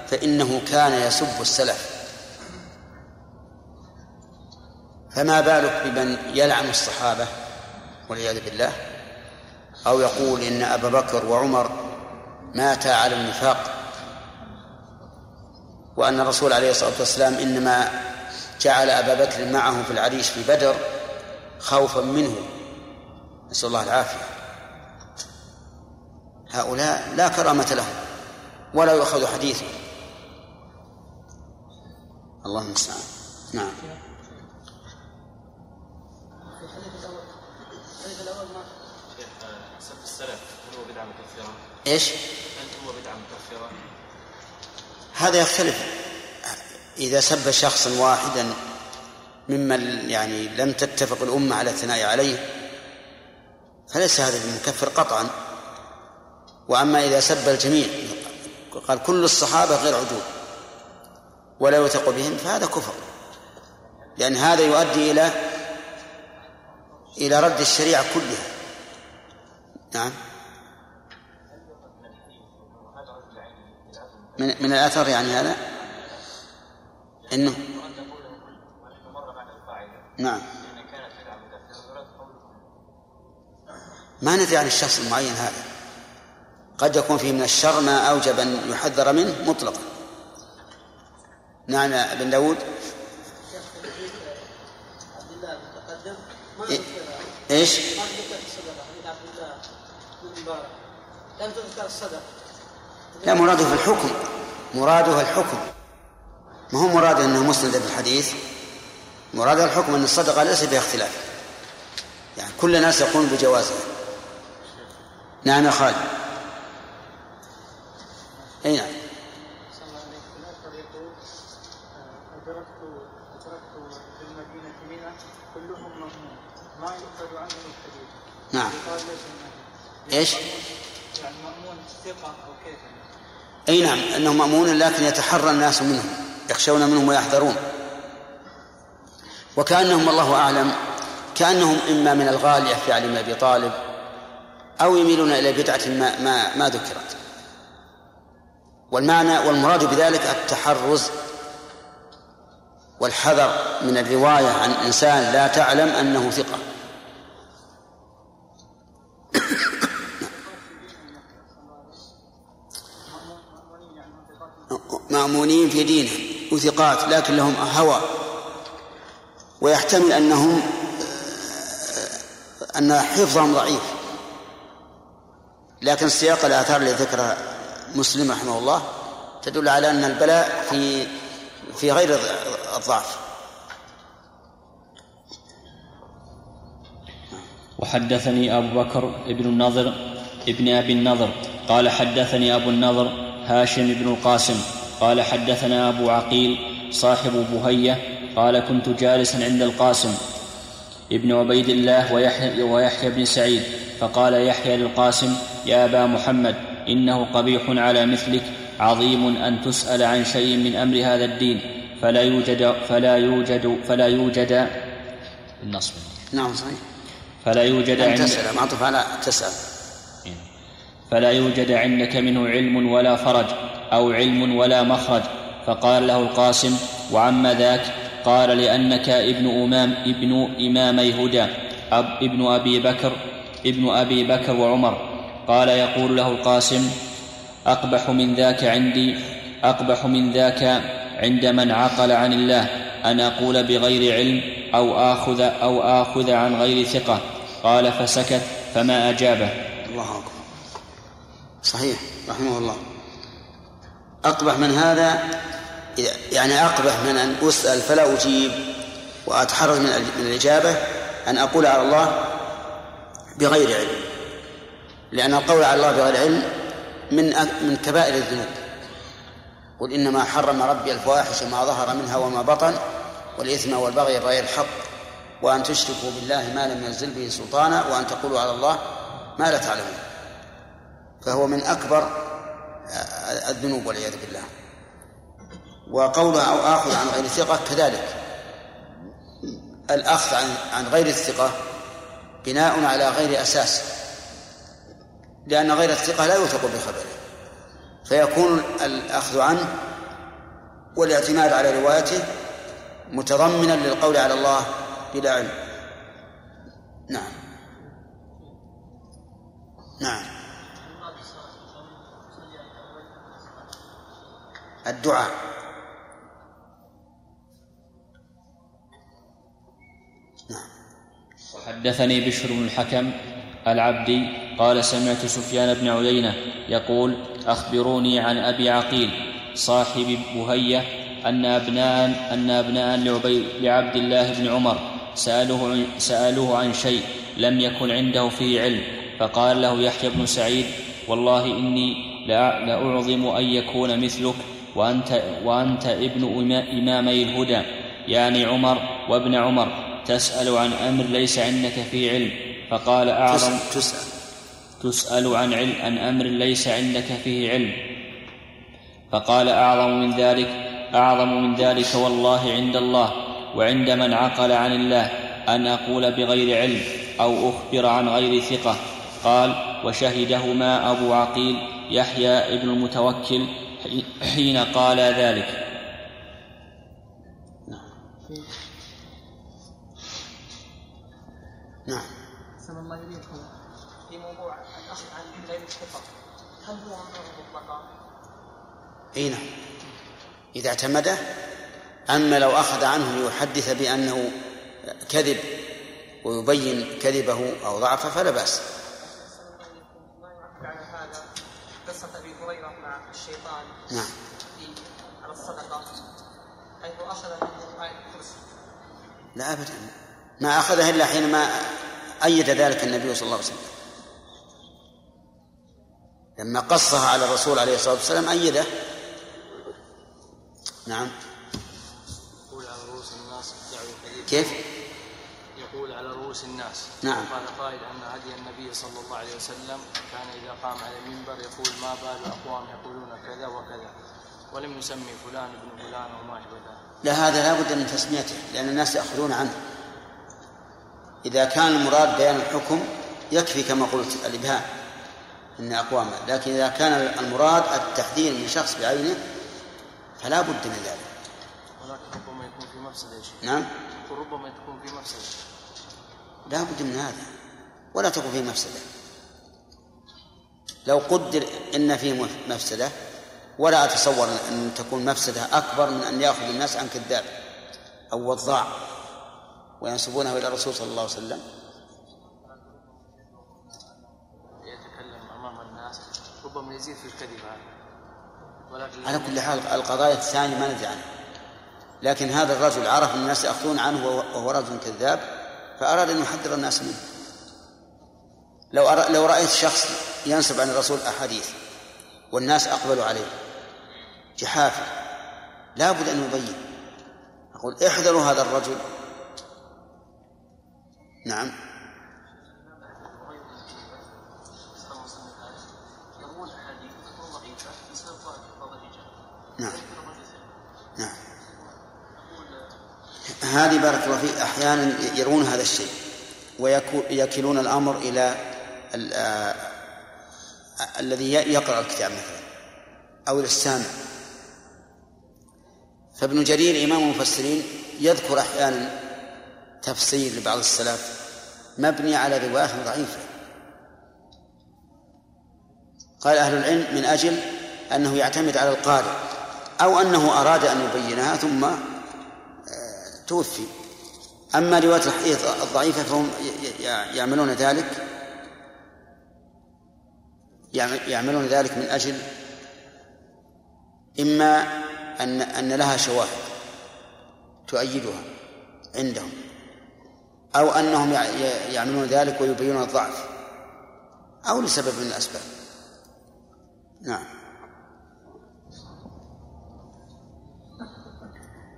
فإنه كان يسب السلف. فما بالك بمن يلعن الصحابة والعياذ بالله؟ أو يقول إن أبا بكر وعمر ماتا على النفاق وأن الرسول عليه الصلاة والسلام إنما جعل أبا بكر معه في العريش في بدر خوفا منه. نسأل الله العافية. هؤلاء لا كرامة لهم. ولا يؤخذ حديثهم الله المستعان نعم؟ إيش؟ هل هو بدعة مكفرة؟ هذا يختلف إذا سب شخصا واحدا ممن يعني لم تتفق الأمة على الثناء عليه فليس هذا بمكفر قطعا وأما إذا سب الجميع قال كل الصحابة غير عدول ولا يوثق بهم فهذا كفر. لأن هذا يؤدي إلى إلى رد الشريعة كلها. نعم. من من الأثر يعني هذا؟ إنه. نعم. ما ندري عن الشخص المعين هذا. قد يكون فيه من الشر ما أوجب أن يحذر منه مطلقا. نعم أبن داود. إيش؟ لم تذكر الصدقه لا مراده في الحكم. مراده الحكم. ما هو مراده أنه مسند بالحديث مراد الحكم أن الصدقة ليس فيها اختلاف يعني كل الناس يقولون بجوازها. نعم يا خالد. إي نعم كلهم مأمون ما يؤخذ الحديث نعم. إيش؟ يعني مأمون ثقة أو كيف إي نعم انه مامون لكن يتحرى الناس منهم يخشون منهم ويحذرون وكأنهم الله أعلم كأنهم إما من الغالية في علي بن أبي طالب أو يميلون إلى بدعة ما ما ما ذكرت والمعنى والمراد بذلك التحرز والحذر من الرواية عن إنسان لا تعلم أنه ثقة. مأمونين في دينهم وثقات لكن لهم هوى. ويحتمل أنهم أن حفظهم ضعيف. لكن سياق الآثار التي ذكرها مسلم رحمه الله تدل على أن البلاء في في غير الضعف. وحدثني أبو بكر ابن النضر ابن أبي النضر قال حدثني أبو النضر هاشم بن القاسم قال حدثنا أبو عقيل صاحب بهية قال كنت جالسا عند القاسم ابن عبيد الله ويحيى, ويحيى بن سعيد فقال يحيى للقاسم يا أبا محمد إنه قبيح على مثلك عظيم أن تسأل عن شيء من أمر هذا الدين. فلا يوجد فلا يوجد فلا يوجد النصب. نعم صحيح. فلا يوجد أن عند تسأل معطوف على تسأل. فلا يوجد عندك منه علم ولا فرج أو علم ولا مخرج. فقال له القاسم وعم ذاك؟ قال لأنك ابن أمام ابن إمامي هدى. أب ابن أبي بكر ابن أبي بكر وعمر. قال يقول له القاسم أقبح من ذاك عندي أقبح من ذاك عند من عقل عن الله أن أقول بغير علم أو آخذ أو آخذ عن غير ثقة. قال فسكت فما أجابه. الله أكبر. صحيح رحمه الله. أقبح من هذا يعني أقبح من أن أسأل فلا أجيب وأتحرز من الإجابة أن أقول على الله بغير علم. لأن القول على الله بغير علم من من كبائر الذنوب. قل إنما حرم ربي الفواحش ما ظهر منها وما بطن والإثم والبغي بغير الحق وأن تشركوا بالله ما لم ينزل به سلطانا وأن تقولوا على الله ما لا تعلمون. فهو من أكبر الذنوب والعياذ بالله. وقوله أو آخذ عن غير ثقة كذلك. الأخذ عن عن غير الثقة بناء على غير أساس. لأن غير الثقة لا يوثق بخبره فيكون الأخذ عنه والاعتماد على روايته متضمنا للقول على الله بلا علم. نعم. نعم. الدعاء. نعم. وحدثني بشر بن الحكم العبدي قال سمعت سفيان بن عيينة يقول أخبروني عن أبي عقيل صاحب بهية أن أبناء أن أبناء لعبد الله بن عمر سألوه سألوه عن شيء لم يكن عنده فيه علم فقال له يحيى بن سعيد والله إني لأعظم أن يكون مثلك وأنت, وأنت ابن إمامي الهدى. يعني عمر وابن عمر تسأل عن أمر ليس عندك فيه علم فقال أعظم تسأل. تسأل عن علم عن أمر ليس عندك فيه علم. فقال أعظم من ذلك أعظم من ذلك والله عند الله وعند من عقل عن الله أن أقول بغير علم أو أخبر عن غير ثقة. قال وشهدهما أبو عقيل يحيى ابن المتوكل حين قال ذلك. نعم. إليكم في موضوع الأخذ عن غير الثقة هل هو مطلقا؟ إي نعم. إذا اعتمده أما لو أخذ عنه ليحدث بأنه كذب ويبين كذبه أو ضعفه فلا بأس. قصة أبي هريرة مع الشيطان نعم. على الصدقة. حيث أخذ منه آية الكرسي لا ابدا. ما اخذه إلا حينما أيد ذلك النبي صلى الله عليه وسلم. لما قصها على الرسول عليه الصلاة والسلام أيده. نعم. يقول على رؤوس الناس الحديث. كيف؟ يقول على رؤوس الناس. نعم. قال قائل أن هدي النبي صلى الله عليه وسلم كان إذا قام على المنبر يقول ما بال أقوام يقولون كذا وكذا. ولم يسمي فلان ابن فلان وما أشبه ذلك. لا هذا لا بد من تسميته لأن الناس يأخذون عنه. إذا كان المراد بيان الحكم يكفي كما قلت الإبهام. إن أقواما لكن إذا كان المراد التحذير من شخص بعينه فلا بد من ذلك. ولكن ربما يكون في مفسدة يا شيخ. نعم. ربما تكون في مفسدة. لا بد من هذا. ولا تكون فيه مفسدة. لو قدر إن فيه مفسدة ولا أتصور أن تكون مفسدة أكبر من أن يأخذ الناس عن كذاب أو وضاع وينسبونه إلى الرسول صلى الله عليه وسلم يتكلم أمام الناس ربما يزيد في الكذب ولكن على كل حال القضايا الثانية ما ندري عنها. لكن هذا الرجل عرف الناس يأخذون عنه وهو رجل كذاب فأراد أن يحذر الناس منه. لو. لو رأيت شخص ينسب عن الرسول أحاديث والناس أقبلوا عليه جحافل لا بد أن يبين. أقول احذروا هذا الرجل. نعم يروون احاديث تكون ضعيفه بسبب بعض الرجال نعم. نعم. هذه بارك الله فيك أحيانا يرون هذا الشيء ويكلون الأمر إلى ال- الذي يقرأ الكتاب مثلا أو إلى السامع. فابن جرير إمام المفسرين يذكر أحيانا تفسير لبعض السلف مبني على رواية ضعيفة. قال أهل العلم من أجل أنه يعتمد على القارئ. أو أنه أراد أن يبينها ثم آه، توفي. أما رواية الحديث الضعيفة فهم يعملون ذلك يعمل- يعملون ذلك من أجل إما أن أن لها شواهد تؤيدها عندهم أو أنهم يعملون ذلك ويبينون الضعف أو لسبب من الأسباب. نعم.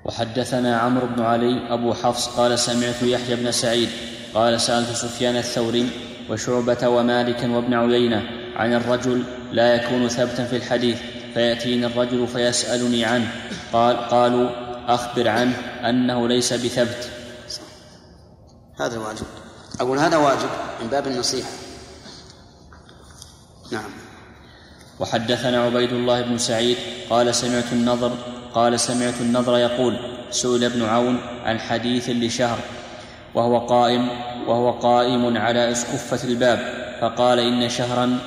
وحدثنا عمرو بن علي أبو حفص قال سمعت يحيى بن سعيد قال سألت سفيان الثوري وشعبة ومالكا وابن عيينة عن الرجل لا يكون ثبتا في الحديث فيأتيني الرجل فيسألني عنه قال قالوا أخبر عنه أنه ليس بثبت. هذا واجب. أقول هذا واجب من باب النصيحة. نعم. وحدثنا عبيد الله بن سعيد قال سمعت النضر قال سمعت النضر يقول سئل ابن عون عن حديث لشهر وهو قائم وهو قائم على اسكفة الباب فقال إن شهرا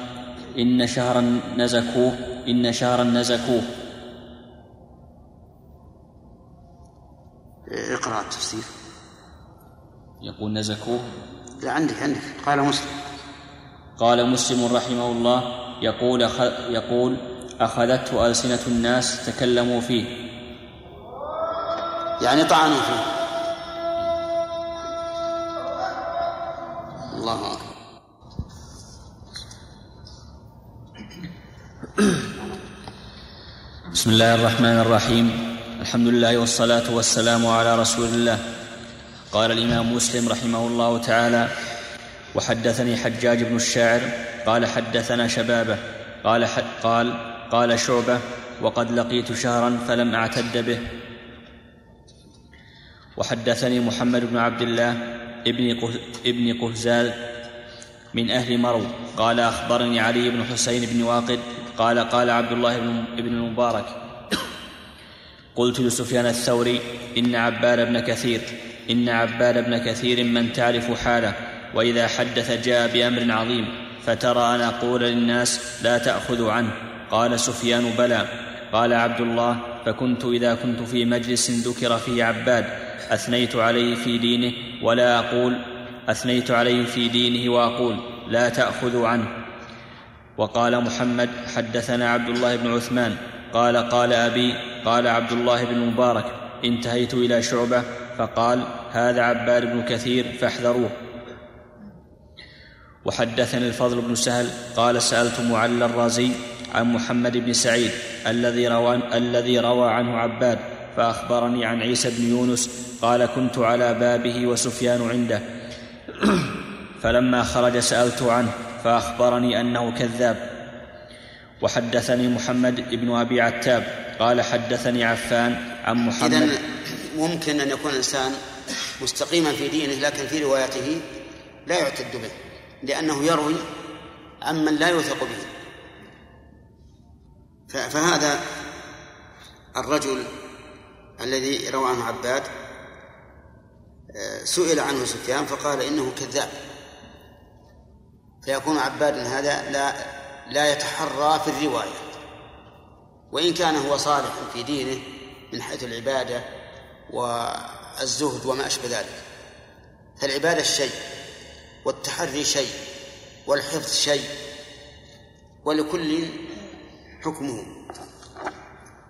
إن شهرا نزكوه إن شهرا نزكوه. اقرأ التفسير. يقول نزكوه؟ لا عندك عندك. قال مسلم. قال مسلم رحمه الله يقول. يقول أخذته ألسنة الناس تكلموا فيه. يعني طعنوا فيه. الله أكبر. بسم الله الرحمن الرحيم. الحمد لله والصلاة والسلام على رسول الله. قال الإمام مسلم رحمه الله تعالى وحدثني حجاج بن الشاعر قال حدثنا شبابة قال حد قال قال شعبة وقد لقيت شهرا فلم أعتد به. وحدثني محمد بن عبد الله ابن قه- ابن قهزال من أهل مرو. قال أخبرني علي بن حسين بن واقد قال قال عبد الله بن المبارك. قلت لسفيان الثوري إن عباد بن كثير إن عباد بن كثير من تعرف حاله وإذا حدث جاء بأمر عظيم فترى أن أقول للناس لا تأخذوا عنه. قال سفيان بلى. قال عبد الله فكنت إذا كنت في مجلس ذكر فيه عباد أثنيت عليه في دينه ولا أقول أثنيت عليه في دينه وأقول لا تأخذوا عنه. وقال محمد حدثنا عبد الله بن عثمان. قال قال أبي قال عبد الله بن مبارك انتهيت إلى شعبة فقال هذا عباد بن كثير فاحذروه. وحدثني الفضل بن سهل قال سألت معل الرازي عن محمد بن سعيد الذي روى الذي روى عنه عباد فأخبرني عن عيسى بن يونس قال كنت على بابه وسفيان عنده. فلما خرج سالته عنه فأخبرني أنه كذاب. وحدثني محمد بن أبي عتاب قال حدثني عفان عن محمد. إذا ممكن أن يكون الإنسان مستقيما في دينه لكن في روايته لا يعتد به لأنه يروي عمن لا يوثق به. فهذا الرجل الذي روى عنه عباد آه، سئل عنه سفيان فقال إنه كذاب. فيكون عباد هذا لا لا يتحرى في الرواية. وإن كان هو صالح في دينه من حيث العبادة والزهد وما أشبه ذلك. فالعبادة شيء والتحري شيء والحفظ شيء. ولكل حكمه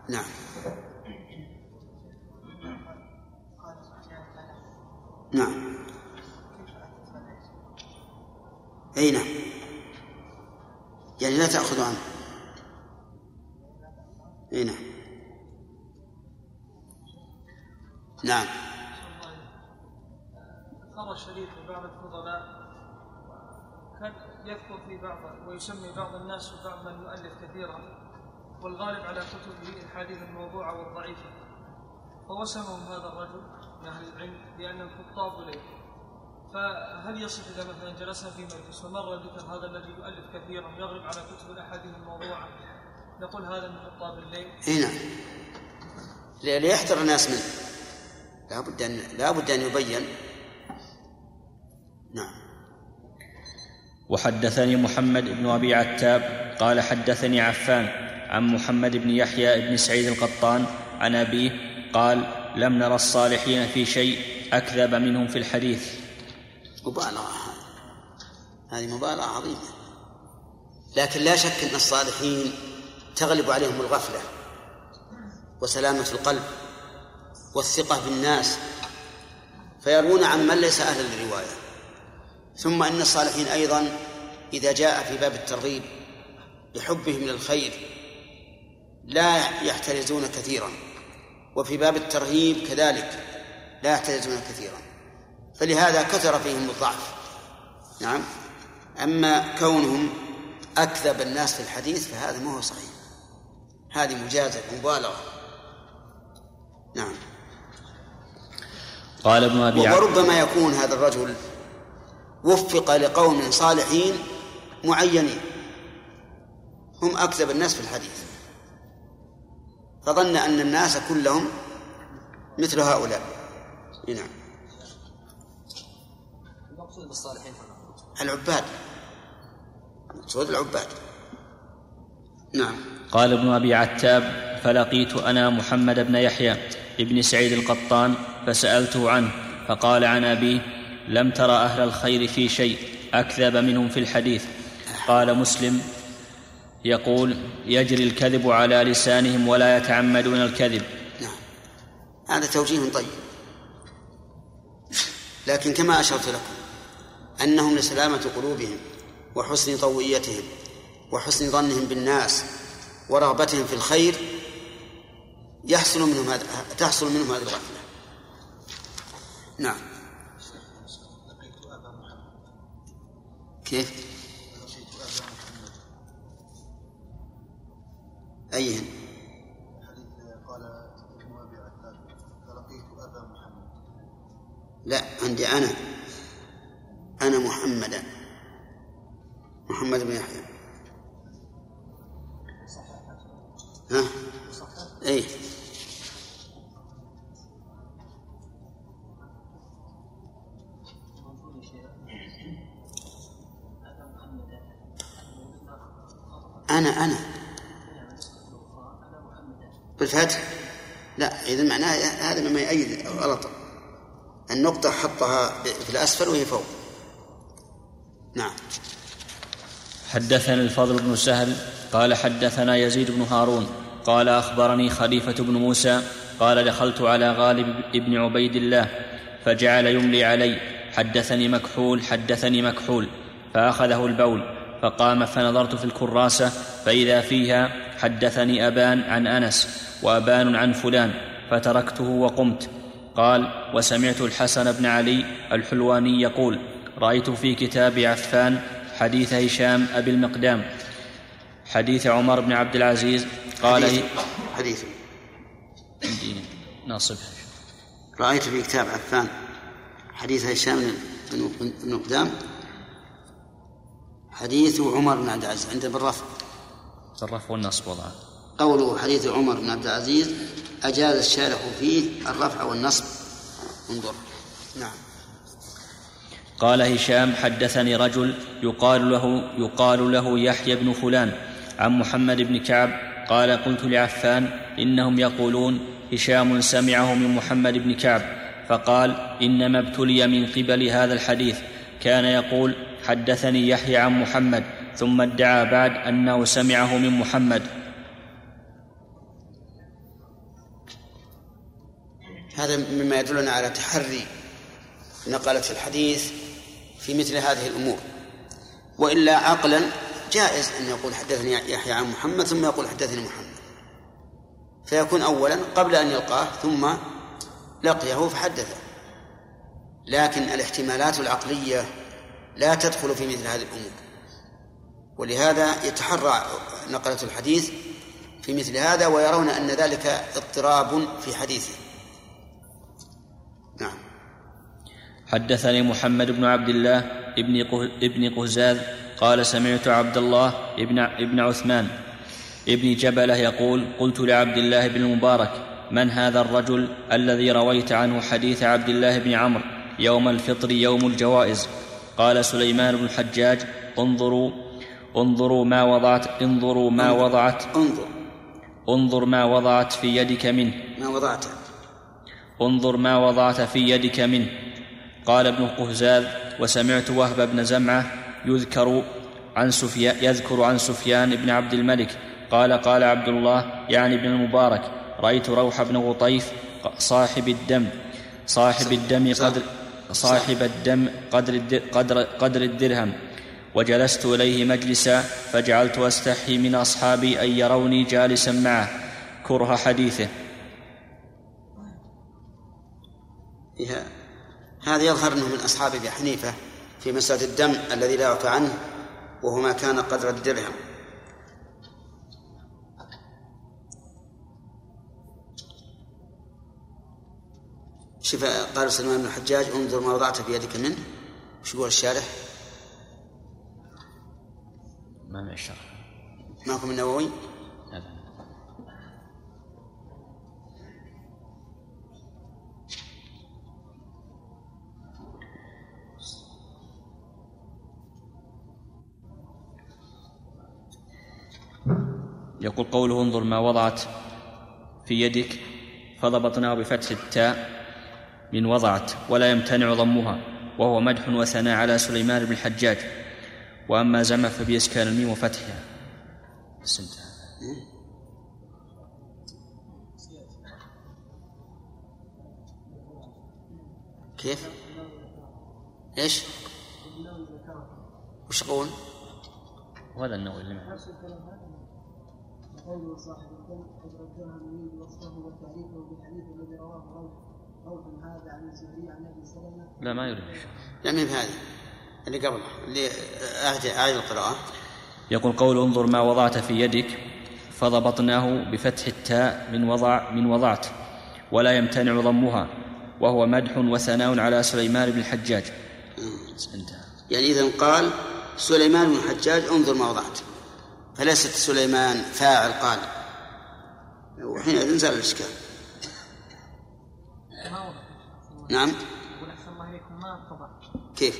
نعم. نعم. أي نعم. يعني لا تأخذ عنه. أي نعم. نعم. خرج شريف لبعض الفضلاء كان يذكر في بعض ويسمي بعض الناس وبعض من يؤلف كثيرا. والغالب على كتبه الحديث الموضوعة والضعيفة. فوسمهم هذا الرجل من أهل العلم بأنهم خطاب إليه. فهل يصح إذا مثلا جلسنا في مجلس ومر ذكر هذا الذي يؤلف كثيرا يغلب على كتب الأحاديث الموضوعة؟ نقول هذا من خطاب الليل. إي نعم. لي- ليحذر الناس منه. لا بد ان لا بد أن يبين. نعم. وحدثني محمد بن أبي عتاب قال حدثني عفان عن محمد بن يحيى بن سعيد القطان عن أبيه قال لم نرى الصالحين في شيء أكذب منهم في الحديث. مبالغة هذه. مبالغة عظيمة. لكن لا شك أن الصالحين تغلب عليهم الغفلة وسلامة القلب والثقة بالناس فيروون عن من ليس أهلا للرواية. ثم أن الصالحين أيضا إذا جاء في باب الترغيب بحبهم للخير لا يحترزون كثيرا. وفي باب الترهيب كذلك لا يحترزون كثيرا. فلهذا كثر فيهم الضعف. نعم. أما كونهم أكذب الناس في الحديث فهذا ما هو صحيح. هذه مجازة مبالغة. نعم. قال ابن أبي وربما يكون هذا الرجل وفق لقوم صالحين معينين. هم أكذب الناس في الحديث. فظن أن الناس كلهم مثل هؤلاء. نعم. المقصود بالصالحين العباد. مقصود العباد. نعم. قال ابن أبي عتاب فلقيت أنا محمد بن يحيى ابن سعيد القطان فسألته عنه فقال عن أبيه لم تر أهل الخير في شيء أكذب منهم في الحديث. قال مسلم يقول يجري الكذب على لسانهم ولا يتعمدون الكذب. نعم. هذا توجيه طيب. لكن كما أشرت لكم أنهم لسلامة قلوبهم وحسن طويتهم وحسن ظنهم بالناس ورغبتهم في الخير يحصل منهم هذا تحصل منهم هذه الغفلة. نعم. كيف؟ أيهن؟ لا عندي أنا. أنا محمدا محمد بن يحيى. ها؟ أي أنا أنا. بالفتح لا إذا معناه هذا مما يؤيد غلط النقطة حطها في الأسفل وهي فوق. نعم. حدثنا الفضل بن سهل قال حدثنا يزيد بن هارون قال أخبرني خليفة بن موسى قال دخلت على غالب بن عبيد الله فجعل يملي علي حدثني مكحول حدثني مكحول فأخذه البول. فقام فنظرت في الكراسة فإذا فيها حدثني أبان عن أنس وأبان عن فلان فتركته وقمت. قال وسمعت الحسن بن علي الحلواني يقول رأيت في كتاب عفان حديث هشام أبي المقدام. حديث عمر بن عبد العزيز. قال حديث حديث. ناصبها رأيت في كتاب عفان حديث هشام بن بن قدام حديث عمر بن عبد العزيز. عنده بالرفع. الرفع والنصب وضعه قوله حديث عمر بن عبد العزيز أجاز الشارح فيه الرفع والنصب. انظر. نعم. قال هشام حدثني رجل يقال له يقال له يحيى بن فلان عن محمد بن كعب قال قلت لعفان إنهم يقولون هشام سمعه من محمد بن كعب فقال إنما ابتلي من قبل هذا الحديث. كان يقول حدثني يحيى عن محمد ثم ادعى بعد أنه سمعه من محمد. هذا مما يدلنا على تحري نقلة الحديث في مثل هذه الأمور. وإلا عقلا جائز أن يقول حدثني يحيى عن محمد ثم يقول حدثني محمد. فيكون أولا قبل أن يلقاه ثم لقيه فحدثه. لكن الاحتمالات العقلية لا تدخل في مثل هذه الأمور. ولهذا يتحرى نقلة الحديث في مثل هذا ويرون أن ذلك اضطراب في حديثه. نعم. حدثني محمد بن عبد الله ابن ابن قال سمعت عبد الله ابن ابن عثمان ابن جبلة يقول قلت لعبد الله بن المبارك من هذا الرجل الذي رويت عنه حديث عبد الله بن عمرو يوم الفطر يوم الجوائز؟ قال سليمان بن الحجاج انظروا انظروا ما وضعت انظروا ما وضعت. انظر. انظر ما وضعت في يدك منه. ما وضعته انظر ما وضعت في يدك منه. قال ابن قهزاز وسمعت وهب بن زمعة يذكر عن سفيان يذكر عن سفيان بن عبد الملك. قال قال عبد الله يعني ابن المبارك رأيت روح بن غطيف صاحب الدم صاحب الدم قدر صاحب الدم قدر قدر قدر الدرهم. وجلست إليه مجلسا فجعلت أستحي من أصحابي أن يروني جالسا معه. كره حديثه. هذا يظهر أنه من أصحاب أبي حنيفة في مسألة الدم الذي لا يعفى عنه وهو ما كان قدر الدرهم. شوف قال سلمان بن الحجاج انظر ما وضعت في يدك منه وش يقول الشارح؟ ما من الشرح معكم النووي؟ يقول قوله انظر ما وضعت في يدك فضبطناه بفتح التاء من وضعت ولا يمتنع ضمها وهو مدح وثناء على سليمان بن الحجاج وأما زمع فبإسكان الميم وفتحها بس كيف؟ إيش؟ وش يقول؟ وهذا النووي اللي معه قوله صاحب الدم قد رجعها من وصفه وتعريفه بالحديث الذي رواه روح لا ما يريد لا من هذه؟ اللي قبله اللي أعد أعد القراءة. يقول قول انظر ما وضعت في يدك فضبطناه بفتح التاء من وضع من وضعت ولا يمتنع ضمها وهو مدح وثناء على سليمان بن الحجاج. انتهى. يعني إذا قال سليمان بن الحجاج انظر ما وضعت. فليست سليمان فاعل قال. وحينئذ زال الإشكال. نعم. كيف؟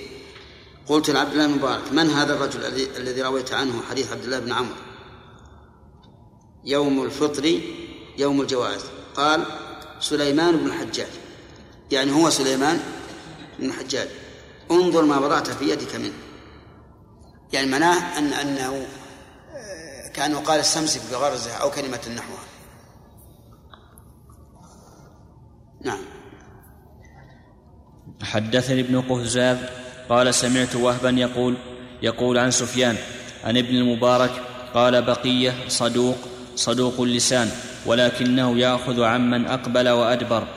قلت لعبد الله بن مبارك من هذا الرجل الذي رويت عنه حديث عبد الله بن عمرو؟ يوم الفطر يوم الجواز. قال سليمان بن الحجاج. يعني هو سليمان بن الحجاج. انظر ما وضعت في يدك منه. يعني معناه أن أنه كأنه قال استمسك بغرزه أو كلمة نحوها نعم. حدثني ابن قهزاز قال سمعت وهبا يقول يقول عن سفيان عن ابن المبارك قال بقية صدوق صدوق اللسان ولكنه يأخذ عمن أقبل وأدبر.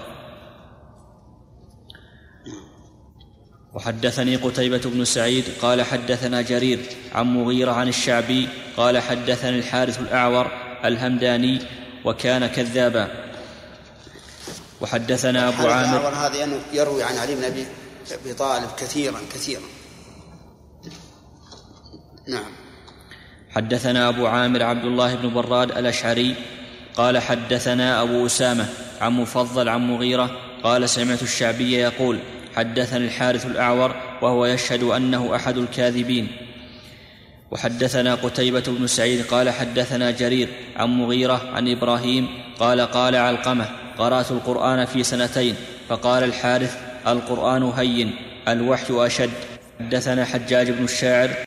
وحدثني قتيبة بن سعيد قال حدثنا جرير عن مغيرة عن الشعبي قال حدثني الحارث الأعور الهمداني وكان كذابا. وحدثنا أبو عامر. هذا يروي عن علي بن أبي أبي طالب كثيرا كثيرا. نعم. حدثنا أبو عامر عبد الله بن براد الأشعري قال حدثنا أبو أسامة عن مفضل عن مغيرة قال سمعت الشعبي يقول حدثني الحارث الأعور وهو يشهد أنه أحد الكاذبين. وحدثنا قتيبة بن سعيد قال حدثنا جرير عن مغيرة عن إبراهيم قال قال علقمة قرأت القرآن في سنتين فقال الحارث القرآن هين الوحي أشد. حدثنا حجاج بن الشاعر